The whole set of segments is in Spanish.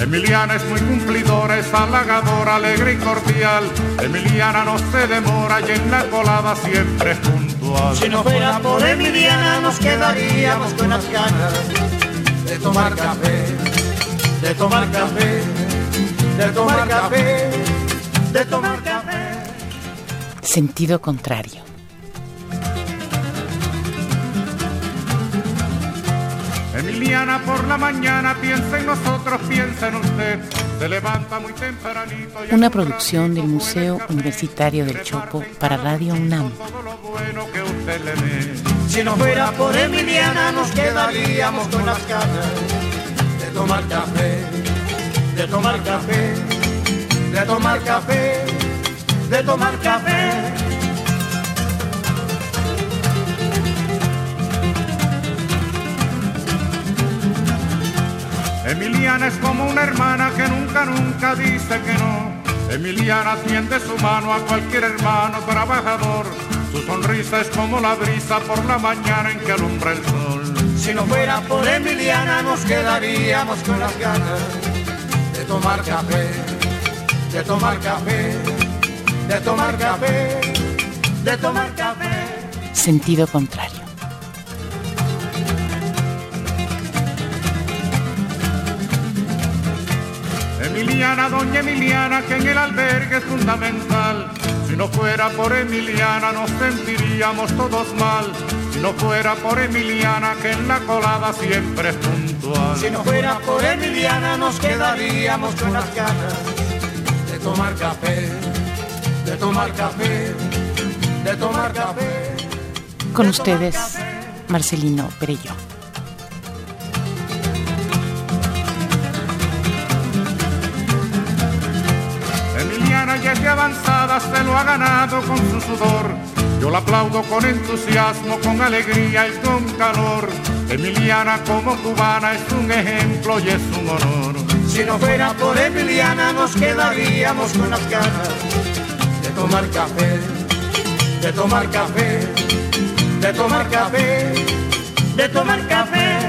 Emiliana es muy cumplidora, es halagadora, alegre y cordial. Emiliana no se demora y en la colada siempre es puntual. Si no fuera por Emiliana nos quedaríamos con las ganas de tomar café, de tomar café, de tomar café, de tomar café. Sentido contrario. Emiliana por la mañana piensa en nosotros, piensa en usted. Se levanta muy tempranito. y Una producción del Museo Universitario del café, Chopo para Radio UNAM. Si no fuera por Emiliana nos quedaríamos con las ganas de tomar café, de tomar café, de tomar café, de tomar café. Emiliana es como una hermana que nunca, nunca dice que no. Emiliana tiende su mano a cualquier hermano trabajador. Su sonrisa es como la brisa por la mañana en que alumbra el sol. Si no fuera por Emiliana nos quedaríamos con las ganas de tomar café, de tomar café, de tomar café, de tomar café. Sentido contrario. Emiliana, doña Emiliana, que en el albergue es fundamental. Si no fuera por Emiliana nos sentiríamos todos mal. Si no fuera por Emiliana, que en la colada siempre es puntual. Si no fuera por Emiliana nos quedaríamos con las ganas de tomar café, de tomar café, de tomar café. Con ustedes, café. Marcelino Perello. Se lo ha ganado con su sudor. Yo la aplaudo con entusiasmo, con alegría y con calor. Emiliana como cubana es un ejemplo y es un honor. Si no fuera por Emiliana nos quedaríamos con las ganas de tomar café, de tomar café, de tomar café, de tomar café.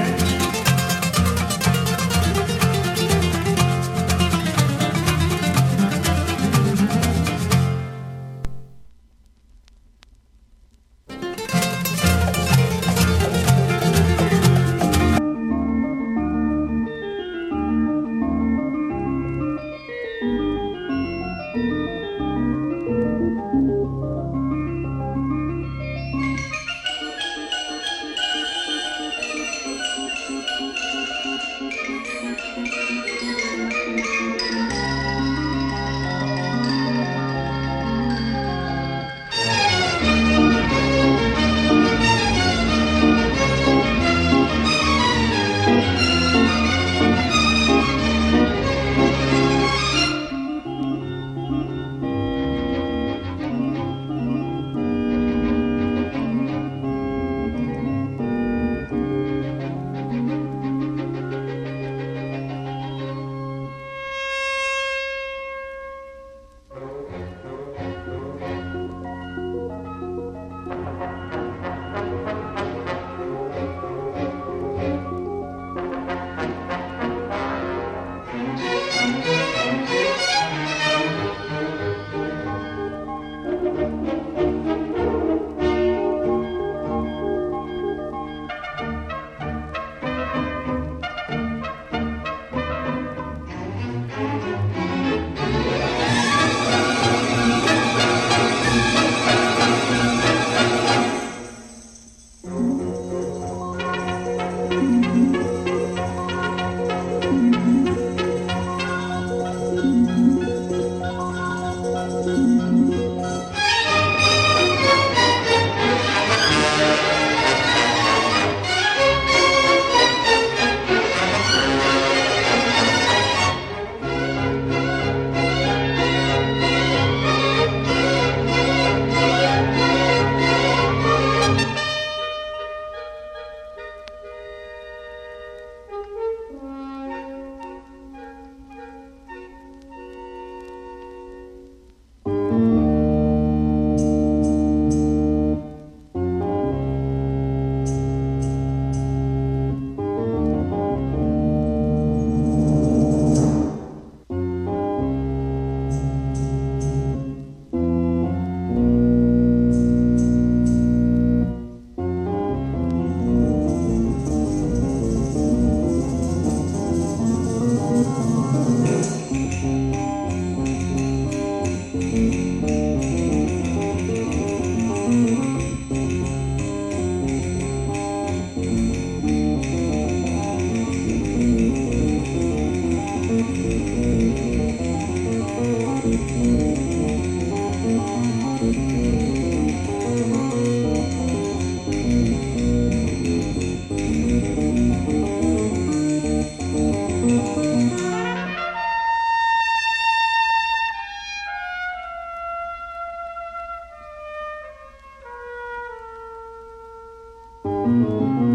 Música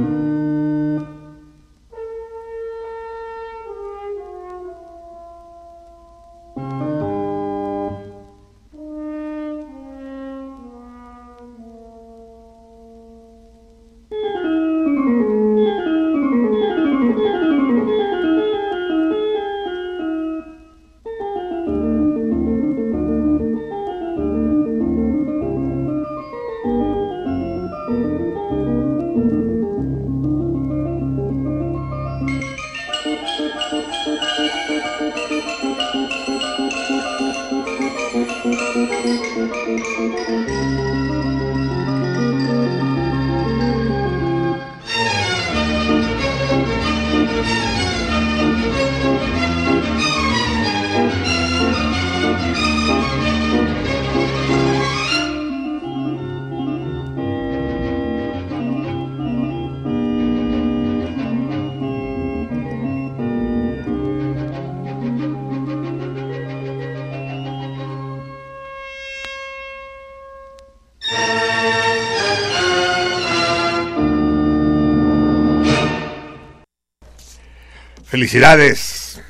Felicidades,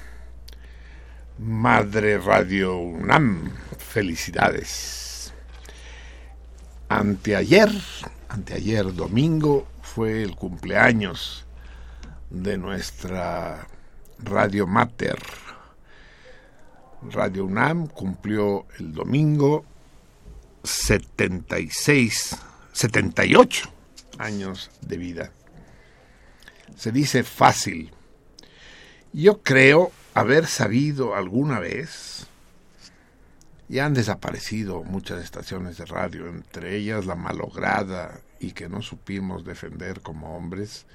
Madre Radio UNAM, felicidades. Anteayer, anteayer domingo, fue el cumpleaños de nuestra Radio Mater. Radio UNAM cumplió el domingo 76, 78 años de vida. Se dice fácil yo creo haber sabido alguna vez, y han desaparecido muchas estaciones de radio, entre ellas la malograda y que no supimos defender como hombres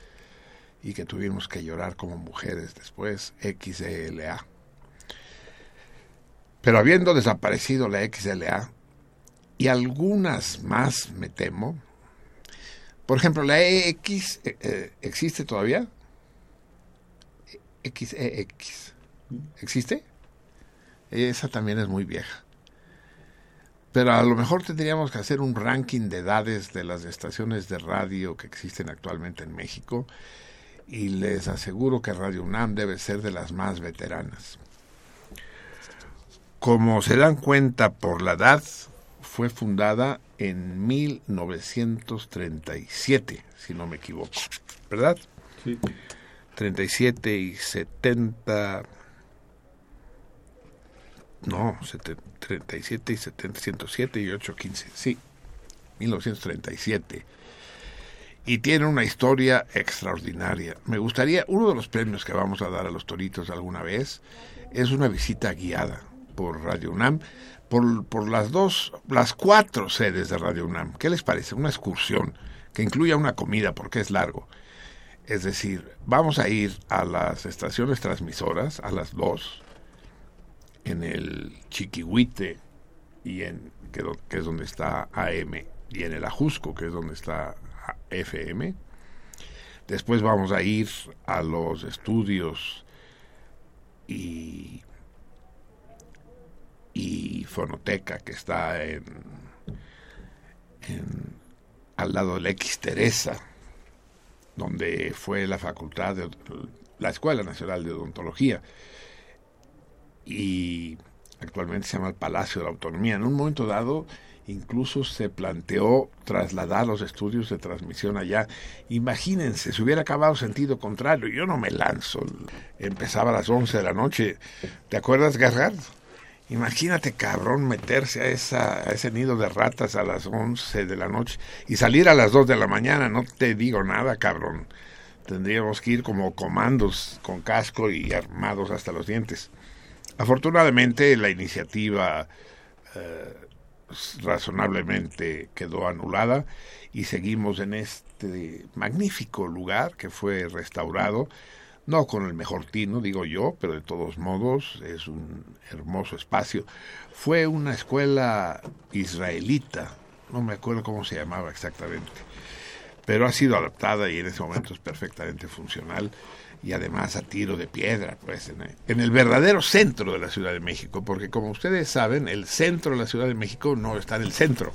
y que tuvimos que llorar como mujeres después, XLA. Pero habiendo desaparecido la XLA, y algunas más me temo, por ejemplo, la EX eh, eh, existe todavía, XEX. E ¿Existe? Esa también es muy vieja. Pero a lo mejor tendríamos que hacer un ranking de edades de las estaciones de radio que existen actualmente en México y les aseguro que Radio UNAM debe ser de las más veteranas. Como se dan cuenta por la edad, fue fundada en 1937, si no me equivoco, ¿verdad? Sí. 37 y 70 no, 37 y 70, 107 y 815, sí, 1937. Y tiene una historia extraordinaria. Me gustaría, uno de los premios que vamos a dar a los toritos alguna vez es una visita guiada por Radio UNAM, por, por las dos, las cuatro sedes de Radio UNAM. ¿Qué les parece? Una excursión que incluya una comida porque es largo es decir, vamos a ir a las estaciones transmisoras, a las dos, en el Chiquihuite, y en, que, es donde está AM, y en el Ajusco, que es donde está FM. Después vamos a ir a los estudios y, y fonoteca que está en, al lado de la X Teresa donde fue la facultad de la Escuela Nacional de Odontología y actualmente se llama el Palacio de la Autonomía. En un momento dado incluso se planteó trasladar los estudios de transmisión allá. Imagínense, si hubiera acabado sentido contrario, yo no me lanzo. Empezaba a las 11 de la noche. ¿Te acuerdas, Gargard? Imagínate, cabrón, meterse a, esa, a ese nido de ratas a las 11 de la noche y salir a las 2 de la mañana. No te digo nada, cabrón. Tendríamos que ir como comandos con casco y armados hasta los dientes. Afortunadamente, la iniciativa eh, razonablemente quedó anulada y seguimos en este magnífico lugar que fue restaurado no con el mejor tino, digo yo, pero de todos modos es un hermoso espacio. Fue una escuela israelita, no me acuerdo cómo se llamaba exactamente, pero ha sido adaptada y en ese momento es perfectamente funcional y además a tiro de piedra, pues en el, en el, verdadero centro de la Ciudad de México, porque como ustedes saben, el centro de la Ciudad de México no está en el centro,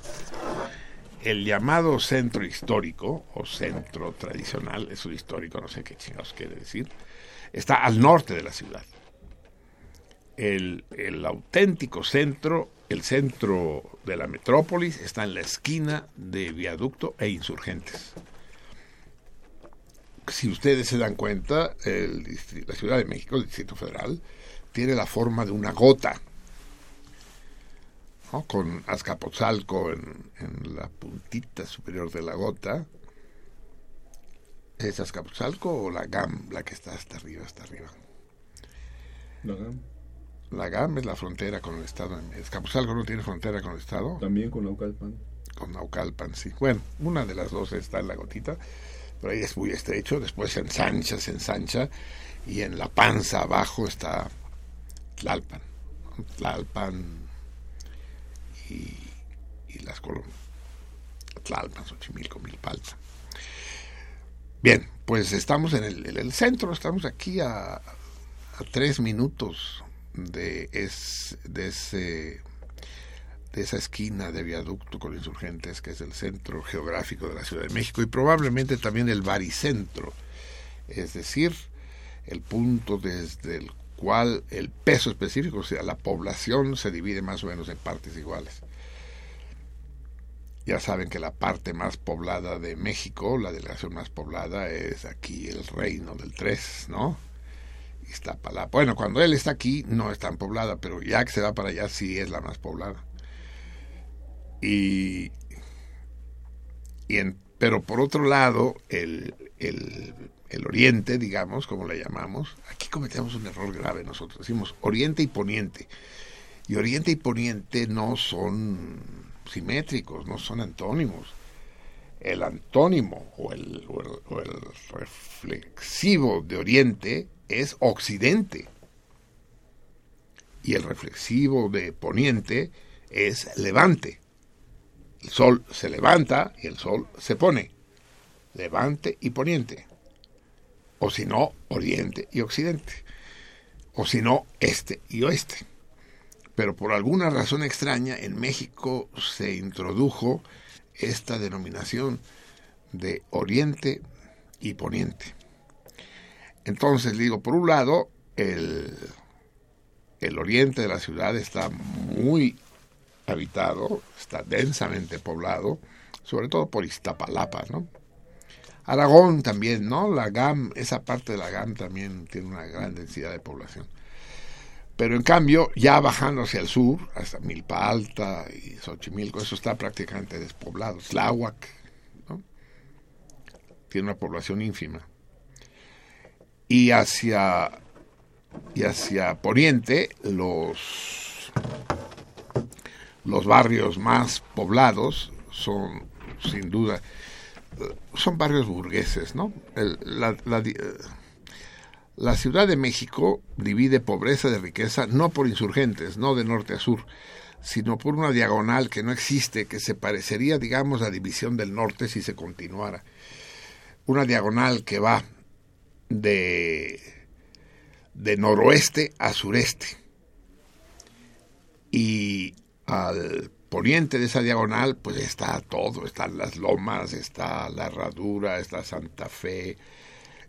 el llamado centro histórico o centro tradicional, eso histórico, no sé qué chingados quiere decir, está al norte de la ciudad. El, auténtico centro, el centro de la metrópolis, está en la esquina de Viaducto e Insurgentes. Si ustedes se dan cuenta, la Ciudad de México, el Distrito Federal, tiene la forma de una gota, ¿no? con Azcapotzalco en, en la puntita superior de la gota. ¿Es Azcapotzalco o la GAM la que está hasta arriba, hasta arriba? La GAM es la frontera con el Estado. Azcapotzalco no tiene frontera con el Estado, También con Naucalpan. con Naucalpan, sí. Bueno, una de las dos está en la gotita, pero ahí es muy estrecho, después se ensancha, se ensancha, y en la panza abajo está Tlalpan. Tlalpan y, y las colonias. Tlalpan, Xochimilco, Milpalta. Bien, pues estamos en el, en el centro, estamos aquí a, a tres minutos de, es, de ese de esa esquina de viaducto con insurgentes que es el centro geográfico de la Ciudad de México y probablemente también el baricentro, es decir, el punto desde el cual el peso específico, o sea, la población se divide más o menos en partes iguales. Ya saben que la parte más poblada de México, la delegación más poblada es aquí el reino del 3, ¿no? Iztapalapa. Bueno, cuando él está aquí no es tan poblada, pero ya que se va para allá sí es la más poblada. Y, y en, pero por otro lado, el, el, el oriente, digamos, como le llamamos, aquí cometemos un error grave nosotros. Decimos oriente y poniente. Y oriente y poniente no son simétricos, no son antónimos. El antónimo o el, o el, o el reflexivo de oriente es occidente. Y el reflexivo de poniente es levante. El sol se levanta y el sol se pone. Levante y poniente. O si no, oriente y occidente. O si no, este y oeste. Pero por alguna razón extraña en México se introdujo esta denominación de oriente y poniente. Entonces, digo, por un lado, el, el oriente de la ciudad está muy habitado, está densamente poblado, sobre todo por Iztapalapa, ¿no? Aragón también, ¿no? La GAM, esa parte de la GAM también tiene una gran densidad de población. Pero en cambio, ya bajando hacia el sur, hasta Milpa Alta y Xochimilco, eso está prácticamente despoblado. Tláhuac, ¿no? Tiene una población ínfima. Y hacia, y hacia Poniente, los los barrios más poblados son, sin duda, son barrios burgueses, ¿no? La, la, la, Ciudad de México divide pobreza de riqueza no por insurgentes, no de norte a sur, sino por una diagonal que no existe, que se parecería, digamos, a División del Norte si se continuara. Una diagonal que va de, de noroeste a sureste. Y al poniente de esa diagonal, pues está todo, están las lomas, está la herradura, está Santa Fe,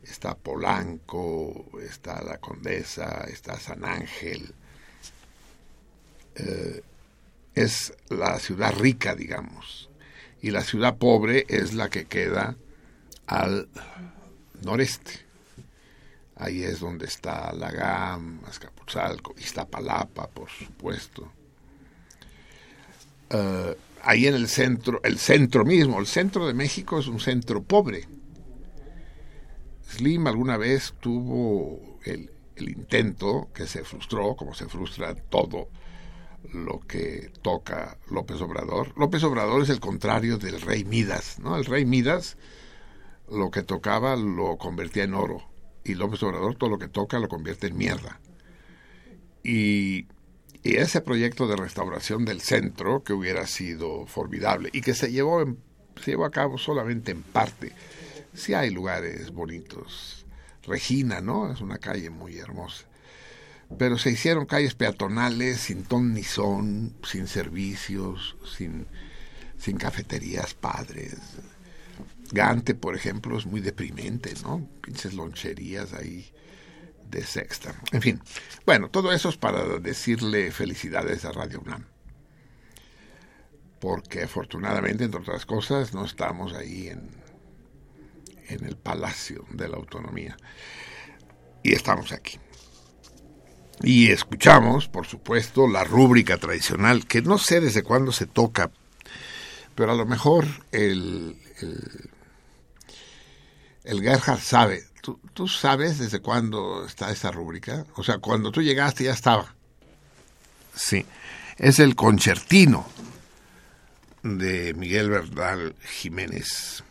está Polanco, está la Condesa, está San Ángel. Eh, es la ciudad rica, digamos, y la ciudad pobre es la que queda al noreste. Ahí es donde está la GAM, Azcapotzalco, Iztapalapa, por supuesto. Uh, ahí en el centro, el centro mismo, el centro de México es un centro pobre. Slim alguna vez tuvo el, el, intento que se frustró, como se frustra todo lo que toca López Obrador. López Obrador es el contrario del rey Midas, ¿no? El rey Midas lo que tocaba lo convertía en oro y López Obrador todo lo que toca lo convierte en mierda. Y y ese proyecto de restauración del centro, que hubiera sido formidable y que se llevó, en, se llevó a cabo solamente en parte. Sí hay lugares bonitos. Regina, ¿no? Es una calle muy hermosa. Pero se hicieron calles peatonales sin ton ni son, sin servicios, sin, sin cafeterías padres. Gante, por ejemplo, es muy deprimente, ¿no? Pinches loncherías ahí de sexta. En fin, bueno, todo eso es para decirle felicidades a Radio UNAM. Porque afortunadamente, entre otras cosas, no estamos ahí en, en el Palacio de la Autonomía. Y estamos aquí. Y escuchamos, por supuesto, la rúbrica tradicional, que no sé desde cuándo se toca, pero a lo mejor el, el, el Gerhard sabe. ¿Tú, ¿Tú sabes desde cuándo está esa rúbrica? O sea, cuando tú llegaste ya estaba. Sí, es el concertino de Miguel Bernal Jiménez,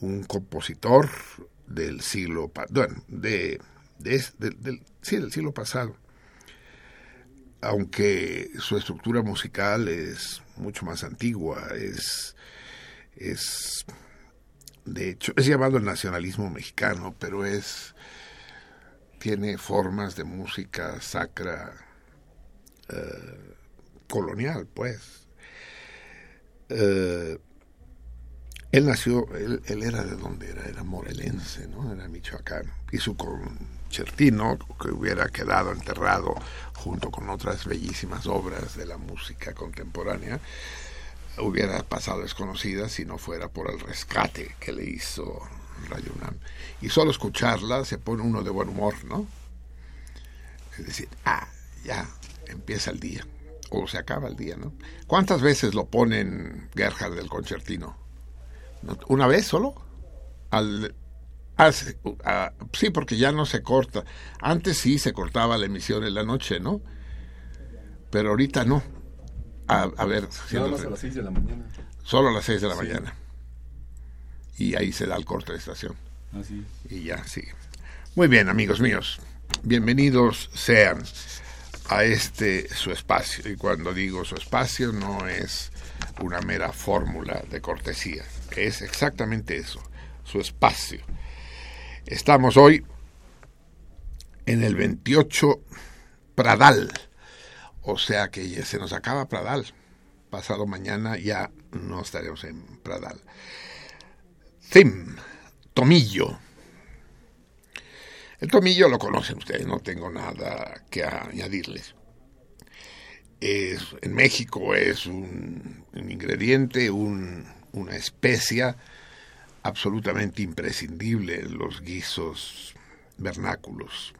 un compositor del siglo, bueno, de, de, de, sí, del siglo pasado. Aunque su estructura musical es mucho más antigua, es, es de hecho, es llamado el nacionalismo mexicano, pero es, tiene formas de música sacra eh, colonial, pues. Eh, él nació, él, era de donde era, era morelense, ¿no? Era michoacano. Y su concertino, que hubiera quedado enterrado junto con otras bellísimas obras de la música contemporánea, hubiera pasado desconocida si no fuera por el rescate que le hizo Radio UNAM. Y solo escucharla se pone uno de buen humor, ¿no? Es decir, ah, ya, empieza el día. O se acaba el día, ¿no? ¿Cuántas veces lo ponen Gerhard del concertino? ¿Una vez solo? Al, sí, porque ya no se corta. Antes sí se cortaba la emisión en la noche, ¿no? Pero ahorita no. A, a ver. Nada más a las 6 de la mañana. Solo a las 6 de la Sí. mañana. Y ahí se da el corte de estación. Así es. Y ya sigue. Muy bien, amigos míos. Bienvenidos sean a este su espacio. Y cuando digo su espacio no es una mera fórmula de cortesía. Es exactamente eso, su espacio. Estamos hoy en el 28 Pradal. O sea que se nos acaba Pradal. Pasado mañana ya no estaremos en Pradal. Thim, Tomillo. El tomillo lo conocen ustedes, no tengo nada que añadirles. Es, en México es un, un ingrediente, un, una especia absolutamente imprescindible en los guisos vernáculos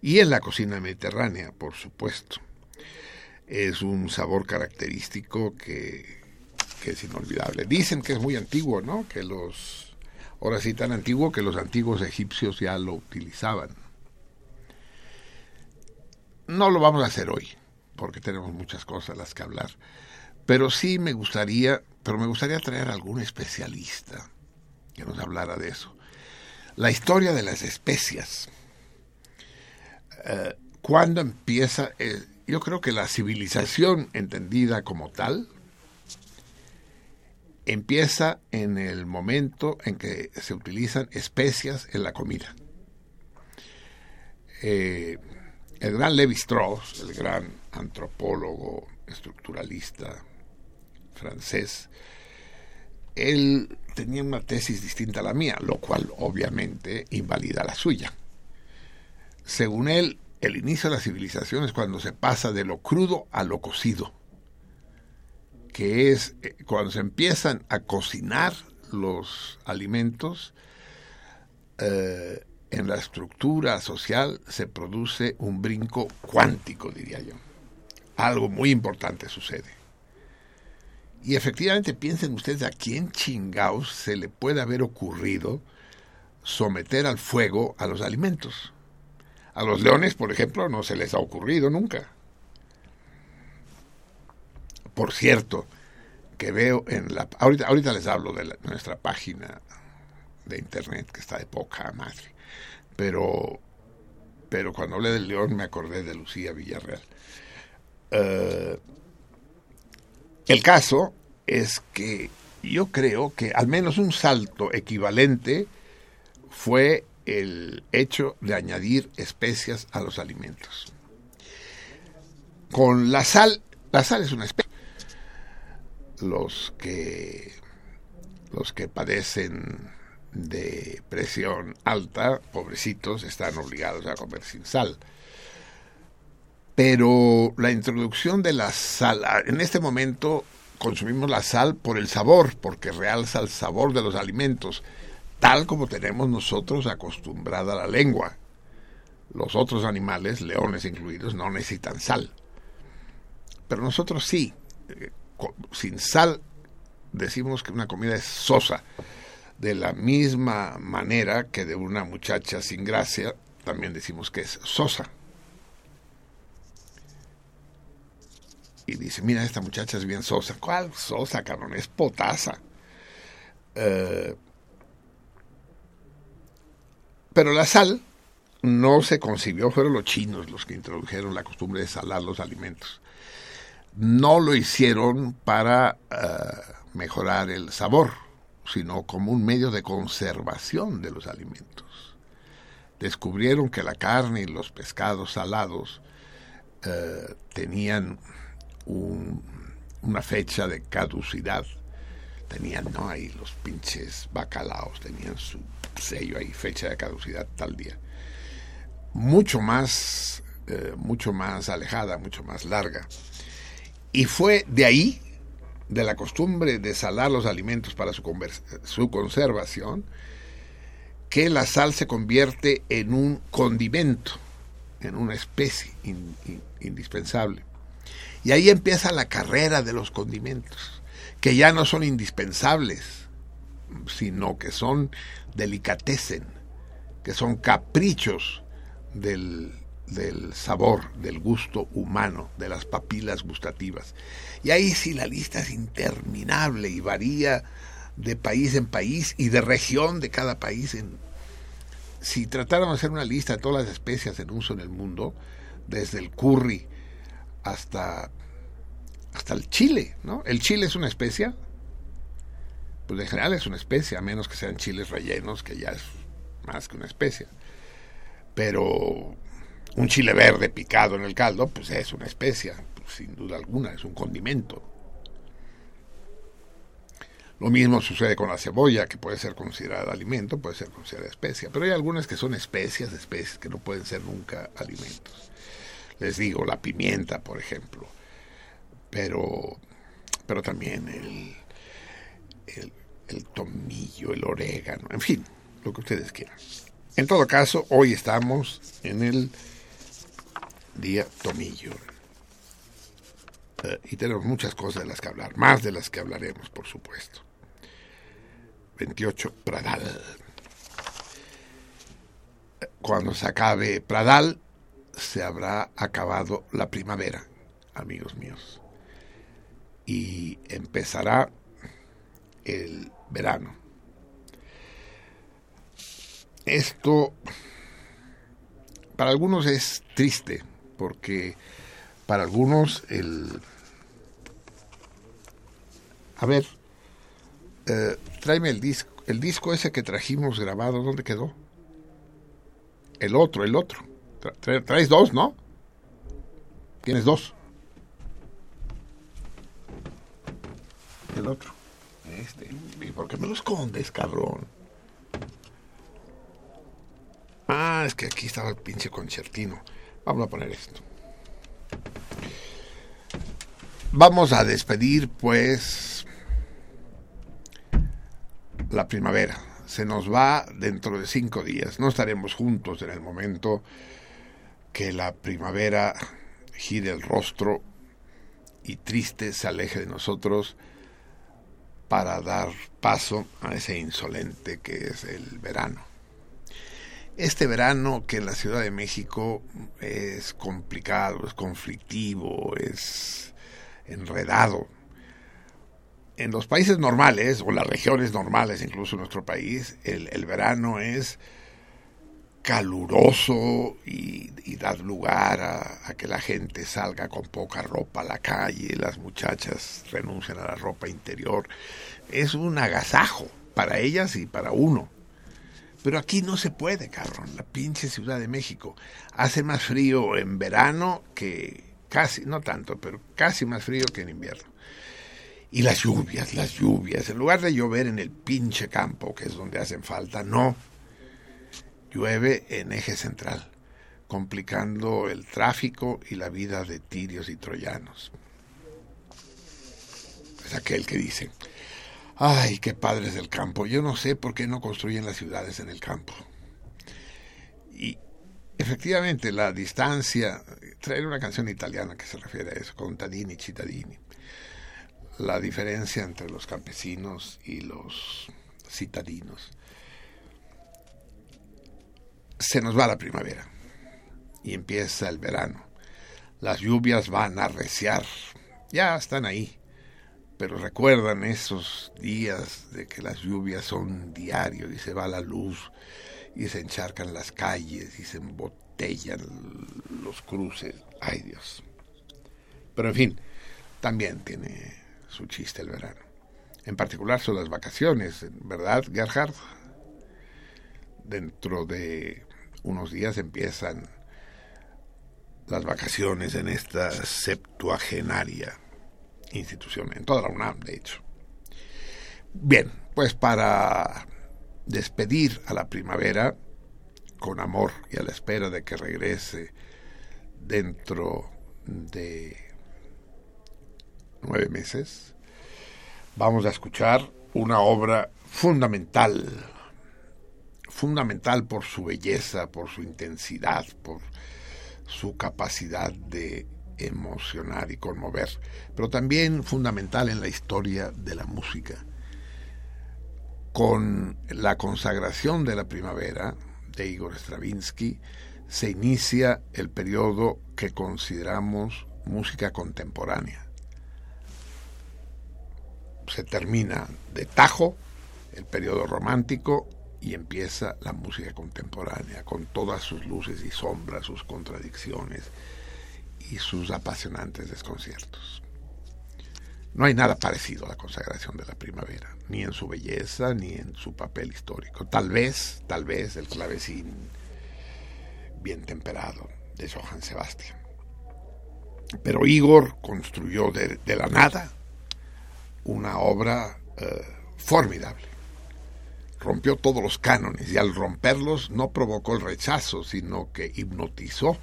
y en la cocina mediterránea, por supuesto. Es un sabor característico que, que es inolvidable. Dicen que es muy antiguo, ¿no? Que los ahora sí tan antiguo que los antiguos egipcios ya lo utilizaban. No lo vamos a hacer hoy, porque tenemos muchas cosas las que hablar, pero sí me gustaría, pero me gustaría traer a algún especialista que nos hablara de eso. La historia de las especias. Eh, ¿Cuándo empieza? Yo creo que la civilización entendida como tal empieza en el momento en que se utilizan especias en la comida. Eh, el gran Levi Strauss, el gran antropólogo estructuralista francés, él tenía una tesis distinta a la mía, lo cual obviamente invalida la suya. Según él, el inicio de la civilización es cuando se pasa de lo crudo a lo cocido que es eh, cuando se empiezan a cocinar los alimentos, eh, en la estructura social se produce un brinco cuántico, diría yo. Algo muy importante sucede. Y efectivamente piensen ustedes a quién chingaos se le puede haber ocurrido someter al fuego a los alimentos. A los leones, por ejemplo, no se les ha ocurrido nunca. Por cierto, que veo en la... Ahorita, ahorita les hablo de nuestra página de internet, que está de poca madre. Pero, pero cuando hablé del león me acordé de Lucía Villarreal. Uh, el caso es que yo creo que al menos un salto equivalente fue el hecho de añadir especias a los alimentos. Con la sal, la sal es una especia los que los que padecen de presión alta, pobrecitos, están obligados a comer sin sal. Pero la introducción de la sal, en este momento consumimos la sal por el sabor, porque realza el sabor de los alimentos, tal como tenemos nosotros acostumbrada la lengua. Los otros animales, leones incluidos, no necesitan sal. Pero nosotros sí. Eh, sin sal decimos que una comida es sosa de la misma manera que de una muchacha sin gracia también decimos que es sosa. Y dice, mira, esta muchacha es bien sosa. ¿Cuál sosa, cabrón? Es potasa. Eh, pero la sal no se concibió, fueron los chinos los que introdujeron la costumbre de salar los alimentos. No lo hicieron para eh, mejorar el sabor sino como un medio de conservación de los alimentos. Descubrieron que la carne y los pescados salados eh, tenían una fecha de caducidad. Tenían, ¿no? Ahí los pinches bacalaos, tenían su sello ahí, fecha de caducidad tal día. Mucho más, eh, mucho más alejada, mucho más larga. Y fue de ahí de la costumbre de salar los alimentos para su, su conservación, que la sal se convierte en un condimento, en una especie indispensable. Y ahí empieza la carrera de los condimentos, que ya no son indispensables, sino que son delicatecen, que son caprichos del, del sabor, del gusto humano, de las papilas gustativas. Y ahí sí la lista es interminable y varía de país en país y de región de cada país. En... Si tratáramos de hacer una lista de todas las especias en uso en el mundo, desde el curry hasta, hasta el chile, ¿no? ¿El chile es una especia? Pues en general es una especia, a menos que sean chiles rellenos, que ya es más que una especia. Pero un chile verde picado en el caldo, pues es una especia, pues, sin duda alguna, es un condimento. Lo mismo sucede con la cebolla, que puede ser considerada alimento, puede ser considerada especia, pero hay algunas que son especias, especies que no pueden ser nunca alimentos. Les digo, la pimienta, por ejemplo, pero, pero también el, el, tomillo, el orégano, en fin, lo que ustedes quieran. En todo caso, hoy estamos en el día Tomillo. Eh, y tenemos muchas cosas de las que hablar, más de las que hablaremos, por supuesto. 28, Pradal. Cuando se acabe Pradal, se habrá acabado la primavera, amigos míos. Y empezará el verano. Esto para algunos es triste porque para algunos el... A ver, eh, tráeme el disco, el disco ese que trajimos grabado, ¿dónde quedó? El otro, el otro. traes dos, ¿no? Tienes dos. El otro. Este. ¿Y por qué me lo escondes, cabrón? Ah, es que aquí estaba el pinche concertino. Vamos a poner esto. Vamos a despedir, pues, la primavera. Se nos va dentro de cinco días. No estaremos juntos en el momento que la primavera gire el rostro y triste se aleje de nosotros para dar paso a ese insolente que es el verano. Este verano que en la Ciudad de México es complicado, es conflictivo, es enredado. En los países normales, o las regiones normales, incluso en nuestro país, el, verano es caluroso y, da lugar a, a, que la gente salga con poca ropa a la calle, las muchachas renuncian a la ropa interior. Es un agasajo para ellas y para uno. Pero aquí no se puede, cabrón. La pinche Ciudad de México. Hace más frío en verano que casi, no tanto, pero casi más frío que en invierno. Y las lluvias, las lluvias. En lugar de llover en el pinche campo, que es donde hacen falta, no. Llueve en eje central, complicando el tráfico y la vida de tirios y troyanos. Es aquel que dice, ay, qué padres del campo. Yo no sé por qué no construyen las ciudades en el campo. Y efectivamente la distancia, traer una canción italiana que se refiere a eso, con Tadini, Cittadini, la diferencia entre los campesinos y los citadinos. Se nos va la primavera y empieza el verano. Las lluvias van a reciar, ya están ahí, pero recuerdan esos días de que las lluvias son diarios y se va la luz y se encharcan las calles y se embotellan los cruces. Ay Dios. Pero en fin, también tiene su chiste el verano. En particular son las vacaciones, ¿verdad, Gerhard? Dentro de unos días empiezan las vacaciones en esta septuagenaria institución, en toda la UNAM, de hecho. Bien, pues para despedir a la primavera con amor y a la espera de que regrese dentro de nueve meses, vamos a escuchar una obra fundamental, fundamental por su belleza, por su intensidad, por su capacidad de emocionar y conmover, pero también fundamental en la historia de la música. Con la consagración de la primavera de Igor Stravinsky se inicia el periodo que consideramos música contemporánea. Se termina de tajo el periodo romántico y empieza la música contemporánea con todas sus luces y sombras, sus contradicciones y sus apasionantes desconciertos. No hay nada parecido a la consagración de la primavera, ni en su belleza, ni en su papel histórico. Tal vez, tal vez el clavecín bien temperado de Johann Sebastian. Pero Igor construyó de, la nada una obra eh, formidable. Rompió todos los cánones y al romperlos no provocó el rechazo, sino que hipnotizó,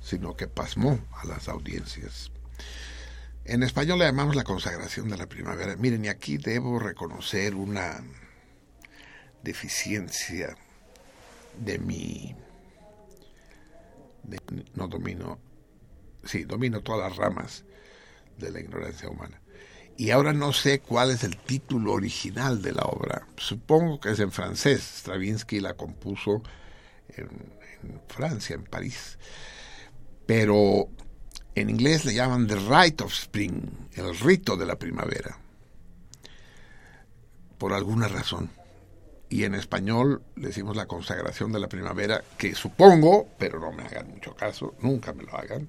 sino que pasmó a las audiencias. En español le llamamos la consagración de la primavera. Miren, y aquí debo reconocer una deficiencia de mi... no domino... Sí, domino todas las ramas de la ignorancia humana. Y ahora no sé cuál es el título original de la obra. Supongo que es en francés. Stravinsky la compuso en, Francia, en París. Pero en inglés le llaman The Rite of Spring, el rito de la primavera, por alguna razón. Y en español le decimos la consagración de la primavera, que supongo, pero no me hagan mucho caso, nunca me lo hagan,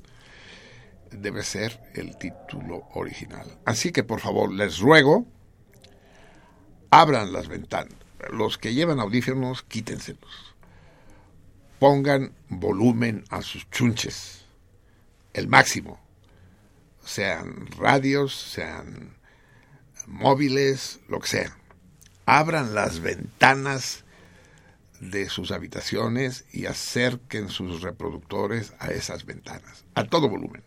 debe ser el título original. Así que por favor, les ruego, abran las ventanas. Los que llevan audífonos, quítenselos. Pongan volumen a sus chunches el máximo, sean radios, sean móviles, lo que sea. Abran las ventanas de sus habitaciones y acerquen sus reproductores a esas ventanas, a todo volumen.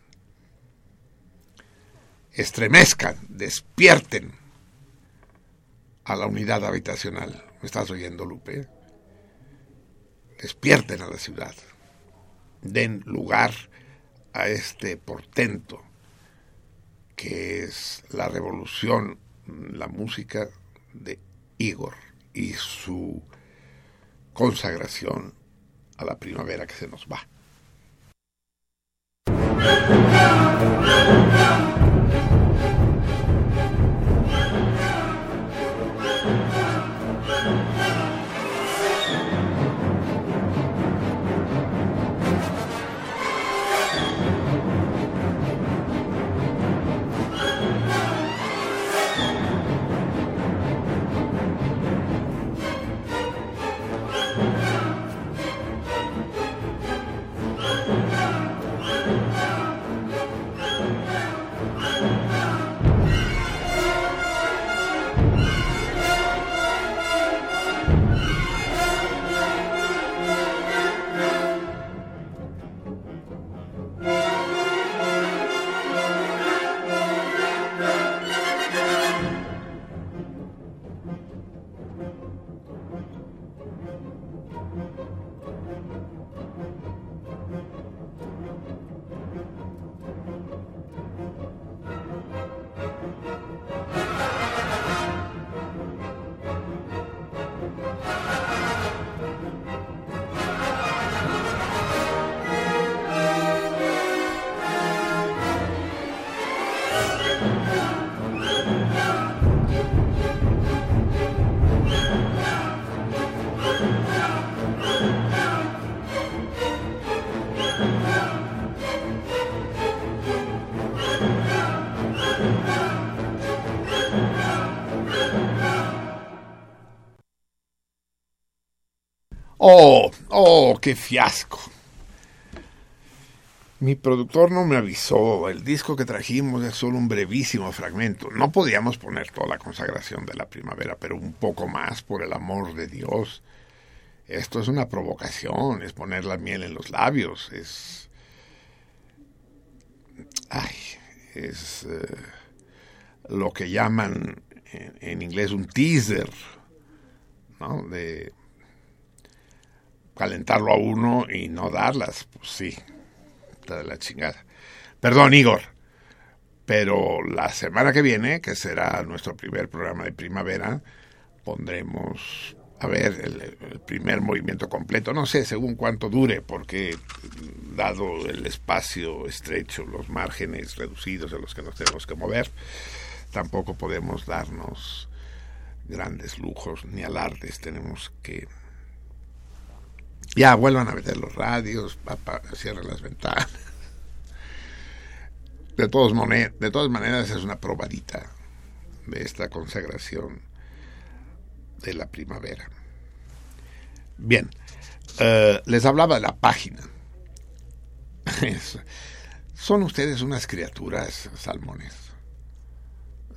Estremezcan, despierten a la unidad habitacional. ¿Me estás oyendo, Lupe? Despierten a la ciudad. Den lugar a este portento que es la revolución, la música de Igor y su consagración a la primavera que se nos va. Oh, oh, qué fiasco. Mi productor no me avisó. El disco que trajimos es solo un brevísimo fragmento. No podíamos poner toda la consagración de la primavera, pero un poco más, por el amor de Dios. Esto es una provocación, es poner la miel en los labios, es... Ay, es eh, lo que llaman en, inglés un teaser, ¿no? Calentarlo a uno y no darlas, pues sí, está de la chingada. Perdón, Igor, pero la semana que viene, que será nuestro primer programa de primavera, pondremos, a ver, el, primer movimiento completo, no sé según cuánto dure, porque dado el espacio estrecho, los márgenes reducidos en los que nos tenemos que mover, tampoco podemos darnos grandes lujos ni alardes, tenemos que ya vuelvan a meter los radios, papá, cierren las ventanas. De, de todas maneras es una probadita de esta consagración de la primavera. Bien, uh, les hablaba de la página. Son ustedes unas criaturas, salmones.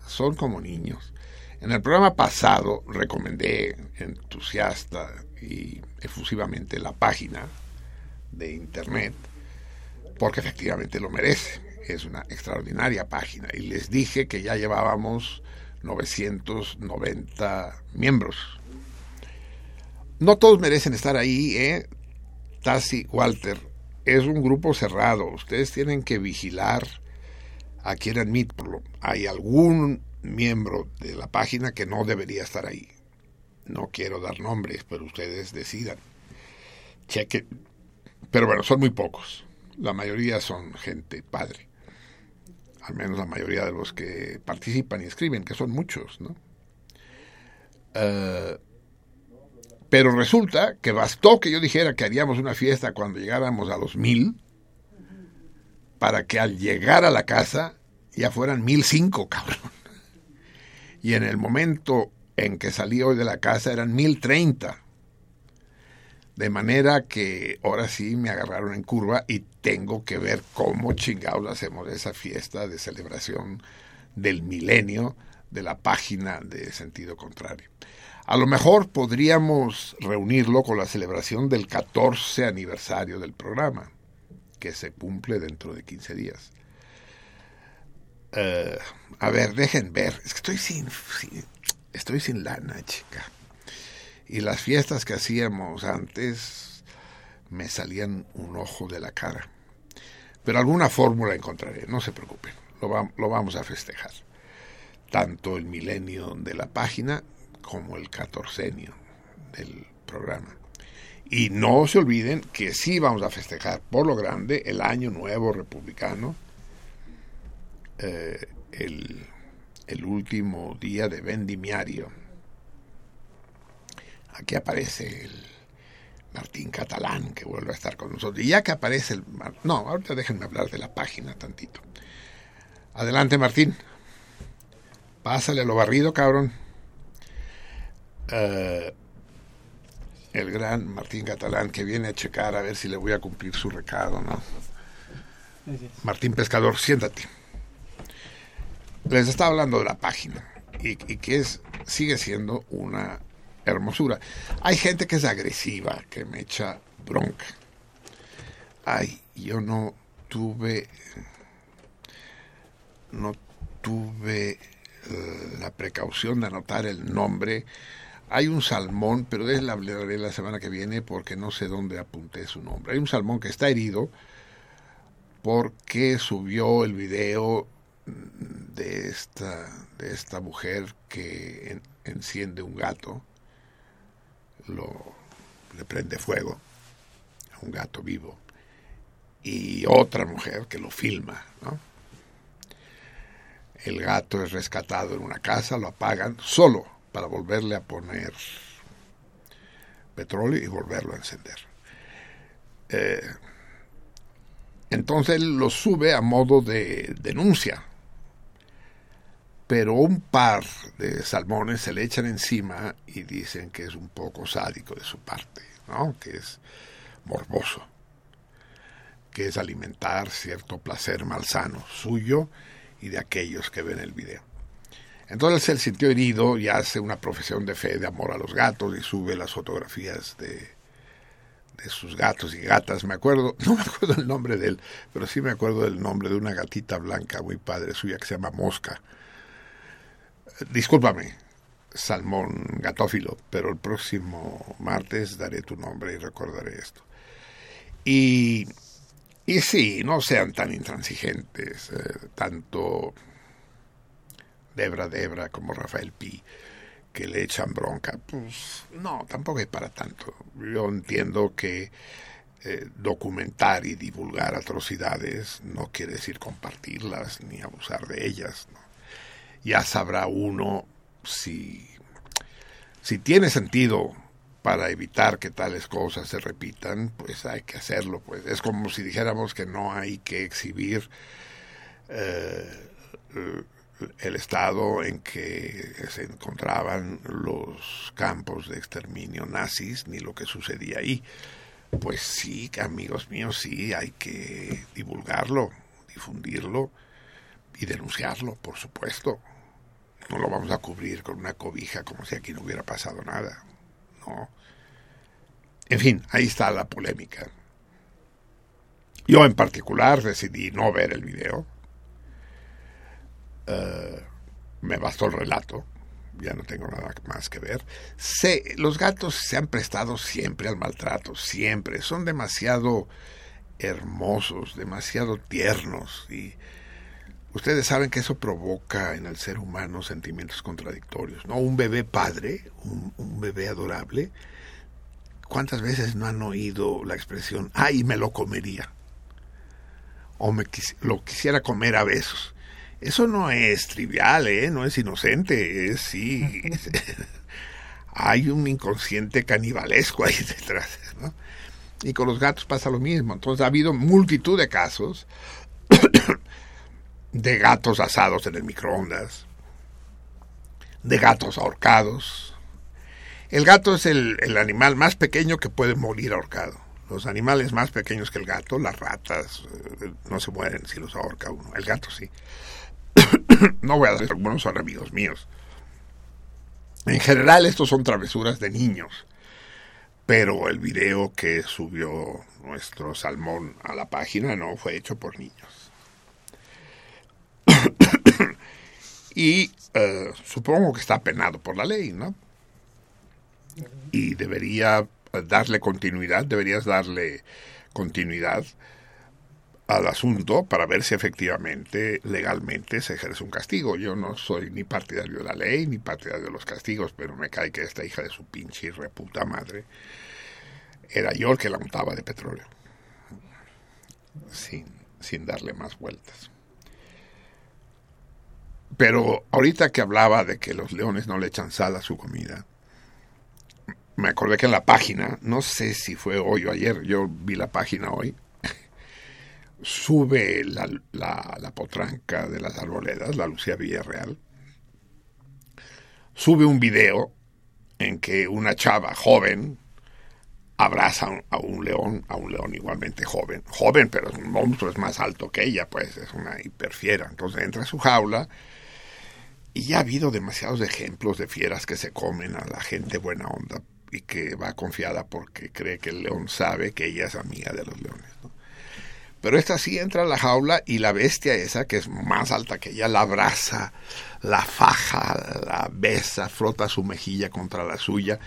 Son como niños. En el programa pasado recomendé entusiasta y efusivamente la página de internet porque efectivamente lo merece. Es una extraordinaria página y les dije que ya llevábamos 990 miembros. No todos merecen estar ahí, ¿eh? Tassi, Walter, es un grupo cerrado. Ustedes tienen que vigilar a quien admitirlo. Hay algún miembro de la página que no debería estar ahí. No quiero dar nombres, pero ustedes decidan. Cheque. Pero bueno, son muy pocos. La mayoría son gente padre. Al menos la mayoría de los que participan y escriben, que son muchos, ¿no? Uh, pero resulta que bastó que yo dijera que haríamos una fiesta cuando llegáramos a los mil para que al llegar a la casa ya fueran mil cinco, cabrón. Y en el momento en que salí hoy de la casa eran mil treinta. De manera que ahora sí me agarraron en curva y tengo que ver cómo chingados hacemos esa fiesta de celebración del milenio de la página de sentido contrario. A lo mejor podríamos reunirlo con la celebración del 14 aniversario del programa, que se cumple dentro de 15 días. Uh, a ver, dejen ver. Es que estoy sin, estoy sin lana, chica. Y las fiestas que hacíamos antes me salían un ojo de la cara. Pero alguna fórmula encontraré, no se preocupen. Lo, va, lo vamos a festejar. Tanto el milenio de la página como el catorcenio del programa. Y no se olviden que sí vamos a festejar por lo grande el año nuevo republicano, eh, el, el, último día de vendimiario. Aquí aparece el Martín Catalán que vuelve a estar con nosotros. Y ya que aparece el... No, ahorita déjenme hablar de la página tantito. Adelante Martín. Pásale a lo barrido, cabrón. Uh, el gran Martín Catalán que viene a checar a ver si le voy a cumplir su recado, ¿no? Martín Pescador, siéntate. Les estaba hablando de la página y, que es sigue siendo una hermosura. Hay gente que es agresiva, que me echa bronca. Ay, yo no tuve no tuve uh, la precaución de anotar el nombre hay un salmón, pero de él hablaré la semana que viene porque no sé dónde apunté su nombre. Hay un salmón que está herido porque subió el video de esta, de esta mujer que en, enciende un gato, lo, le prende fuego a un gato vivo, y otra mujer que lo filma. El gato es rescatado en una casa, lo apagan solo para volverle a poner petróleo y volverlo a encender. Eh, entonces lo sube a modo de denuncia. Pero un par de salmones se le echan encima y dicen que es un poco sádico de su parte. ¿no? Que es morboso, que es alimentar cierto placer malsano suyo y de aquellos que ven el video. Entonces él sintió herido y hace una profesión de fe de amor a los gatos y sube las fotografías de, de sus gatos y gatas. Me acuerdo, no me acuerdo el nombre de él, pero sí me acuerdo del nombre de una gatita blanca muy padre suya que se llama Mosca. Discúlpame, Salmón Gatófilo, pero el próximo martes daré tu nombre y recordaré esto. Y, y sí, no sean tan intransigentes, eh, tanto Debra Debra como Rafael Pi, que le echan bronca. Pues no, tampoco es para tanto. Yo entiendo que eh, documentar y divulgar atrocidades no quiere decir compartirlas ni abusar de ellas. ¿no? Ya sabrá uno si, si tiene sentido para evitar que tales cosas se repitan, pues hay que hacerlo. Pues es como si dijéramos que no hay que exhibir eh, el estado en que se encontraban los campos de exterminio nazis ni lo que sucedía ahí. Pues sí, amigos míos, sí, hay que divulgarlo, difundirlo y denunciarlo, por supuesto. No lo vamos a cubrir con una cobija como si aquí no hubiera pasado nada. No. En fin, ahí está la polémica. Yo en particular decidí no ver el video. Uh, me bastó el relato. Ya no tengo nada más que ver. Sé, los gatos se han prestado siempre al maltrato, siempre. Son demasiado hermosos, demasiado tiernos y ustedes saben que eso provoca en el ser humano sentimientos contradictorios, ¿no? Un bebé padre, un, bebé adorable, ¿cuántas veces no han oído la expresión, ay, me lo comería? O me lo quisiera comer a besos. Eso no es trivial, ¿eh? No es inocente, es sí... hay un inconsciente canibalesco ahí detrás, ¿no? Y con los gatos pasa lo mismo. Entonces ha habido multitud de casos de gatos asados en el microondas, de gatos ahorcados. El gato es el, animal más pequeño que puede morir ahorcado. Los animales más pequeños que el gato, las ratas, eh, no se mueren si los ahorca uno. El gato sí. no voy a decir algunos son amigos míos. En general, estos son travesuras de niños. Pero el video que subió nuestro salmón a la página no fue hecho por niños. Y uh, supongo que está penado por la ley, ¿no? Y debería darle continuidad, deberías darle continuidad al asunto para ver si efectivamente legalmente se ejerce un castigo. Yo no soy ni partidario de la ley ni partidario de los castigos, pero me cae que esta hija de su pinche y reputa madre era yo el que la untaba de petróleo, sin, sin darle más vueltas. Pero ahorita que hablaba de que los leones no le echan sal a su comida, me acordé que en la página, no sé si fue hoy o ayer, yo vi la página hoy, sube la, la, potranca de las arboledas, la Lucía Villarreal, sube un video en que una chava joven abraza a un león, a un león igualmente joven, joven, pero es un monstruo, es más alto que ella, pues es una hiperfiera. Entonces entra a su jaula y ya ha habido demasiados ejemplos de fieras que se comen a la gente buena onda y que va confiada porque cree que el león sabe que ella es amiga de los leones. Pero esta sí entra a la jaula y la bestia esa, que es más alta que ella, la abraza, la faja, la besa, frota su mejilla contra la suya.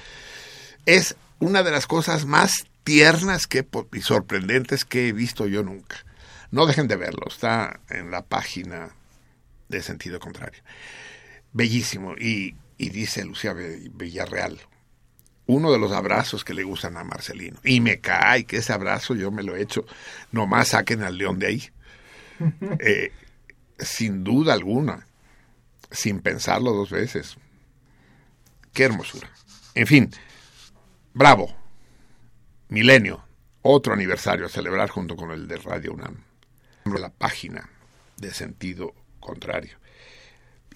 Es una de las cosas más tiernas que, y sorprendentes que he visto yo nunca. No dejen de verlo, está en la página de sentido contrario. Bellísimo. Y, y dice Lucía Villarreal, uno de los abrazos que le gustan a Marcelino. Y me cae que ese abrazo yo me lo he hecho. Nomás saquen al león de ahí. Eh, sin duda alguna. Sin pensarlo dos veces. Qué hermosura. En fin, bravo. Milenio. Otro aniversario a celebrar junto con el de Radio UNAM. La página de sentido contrario.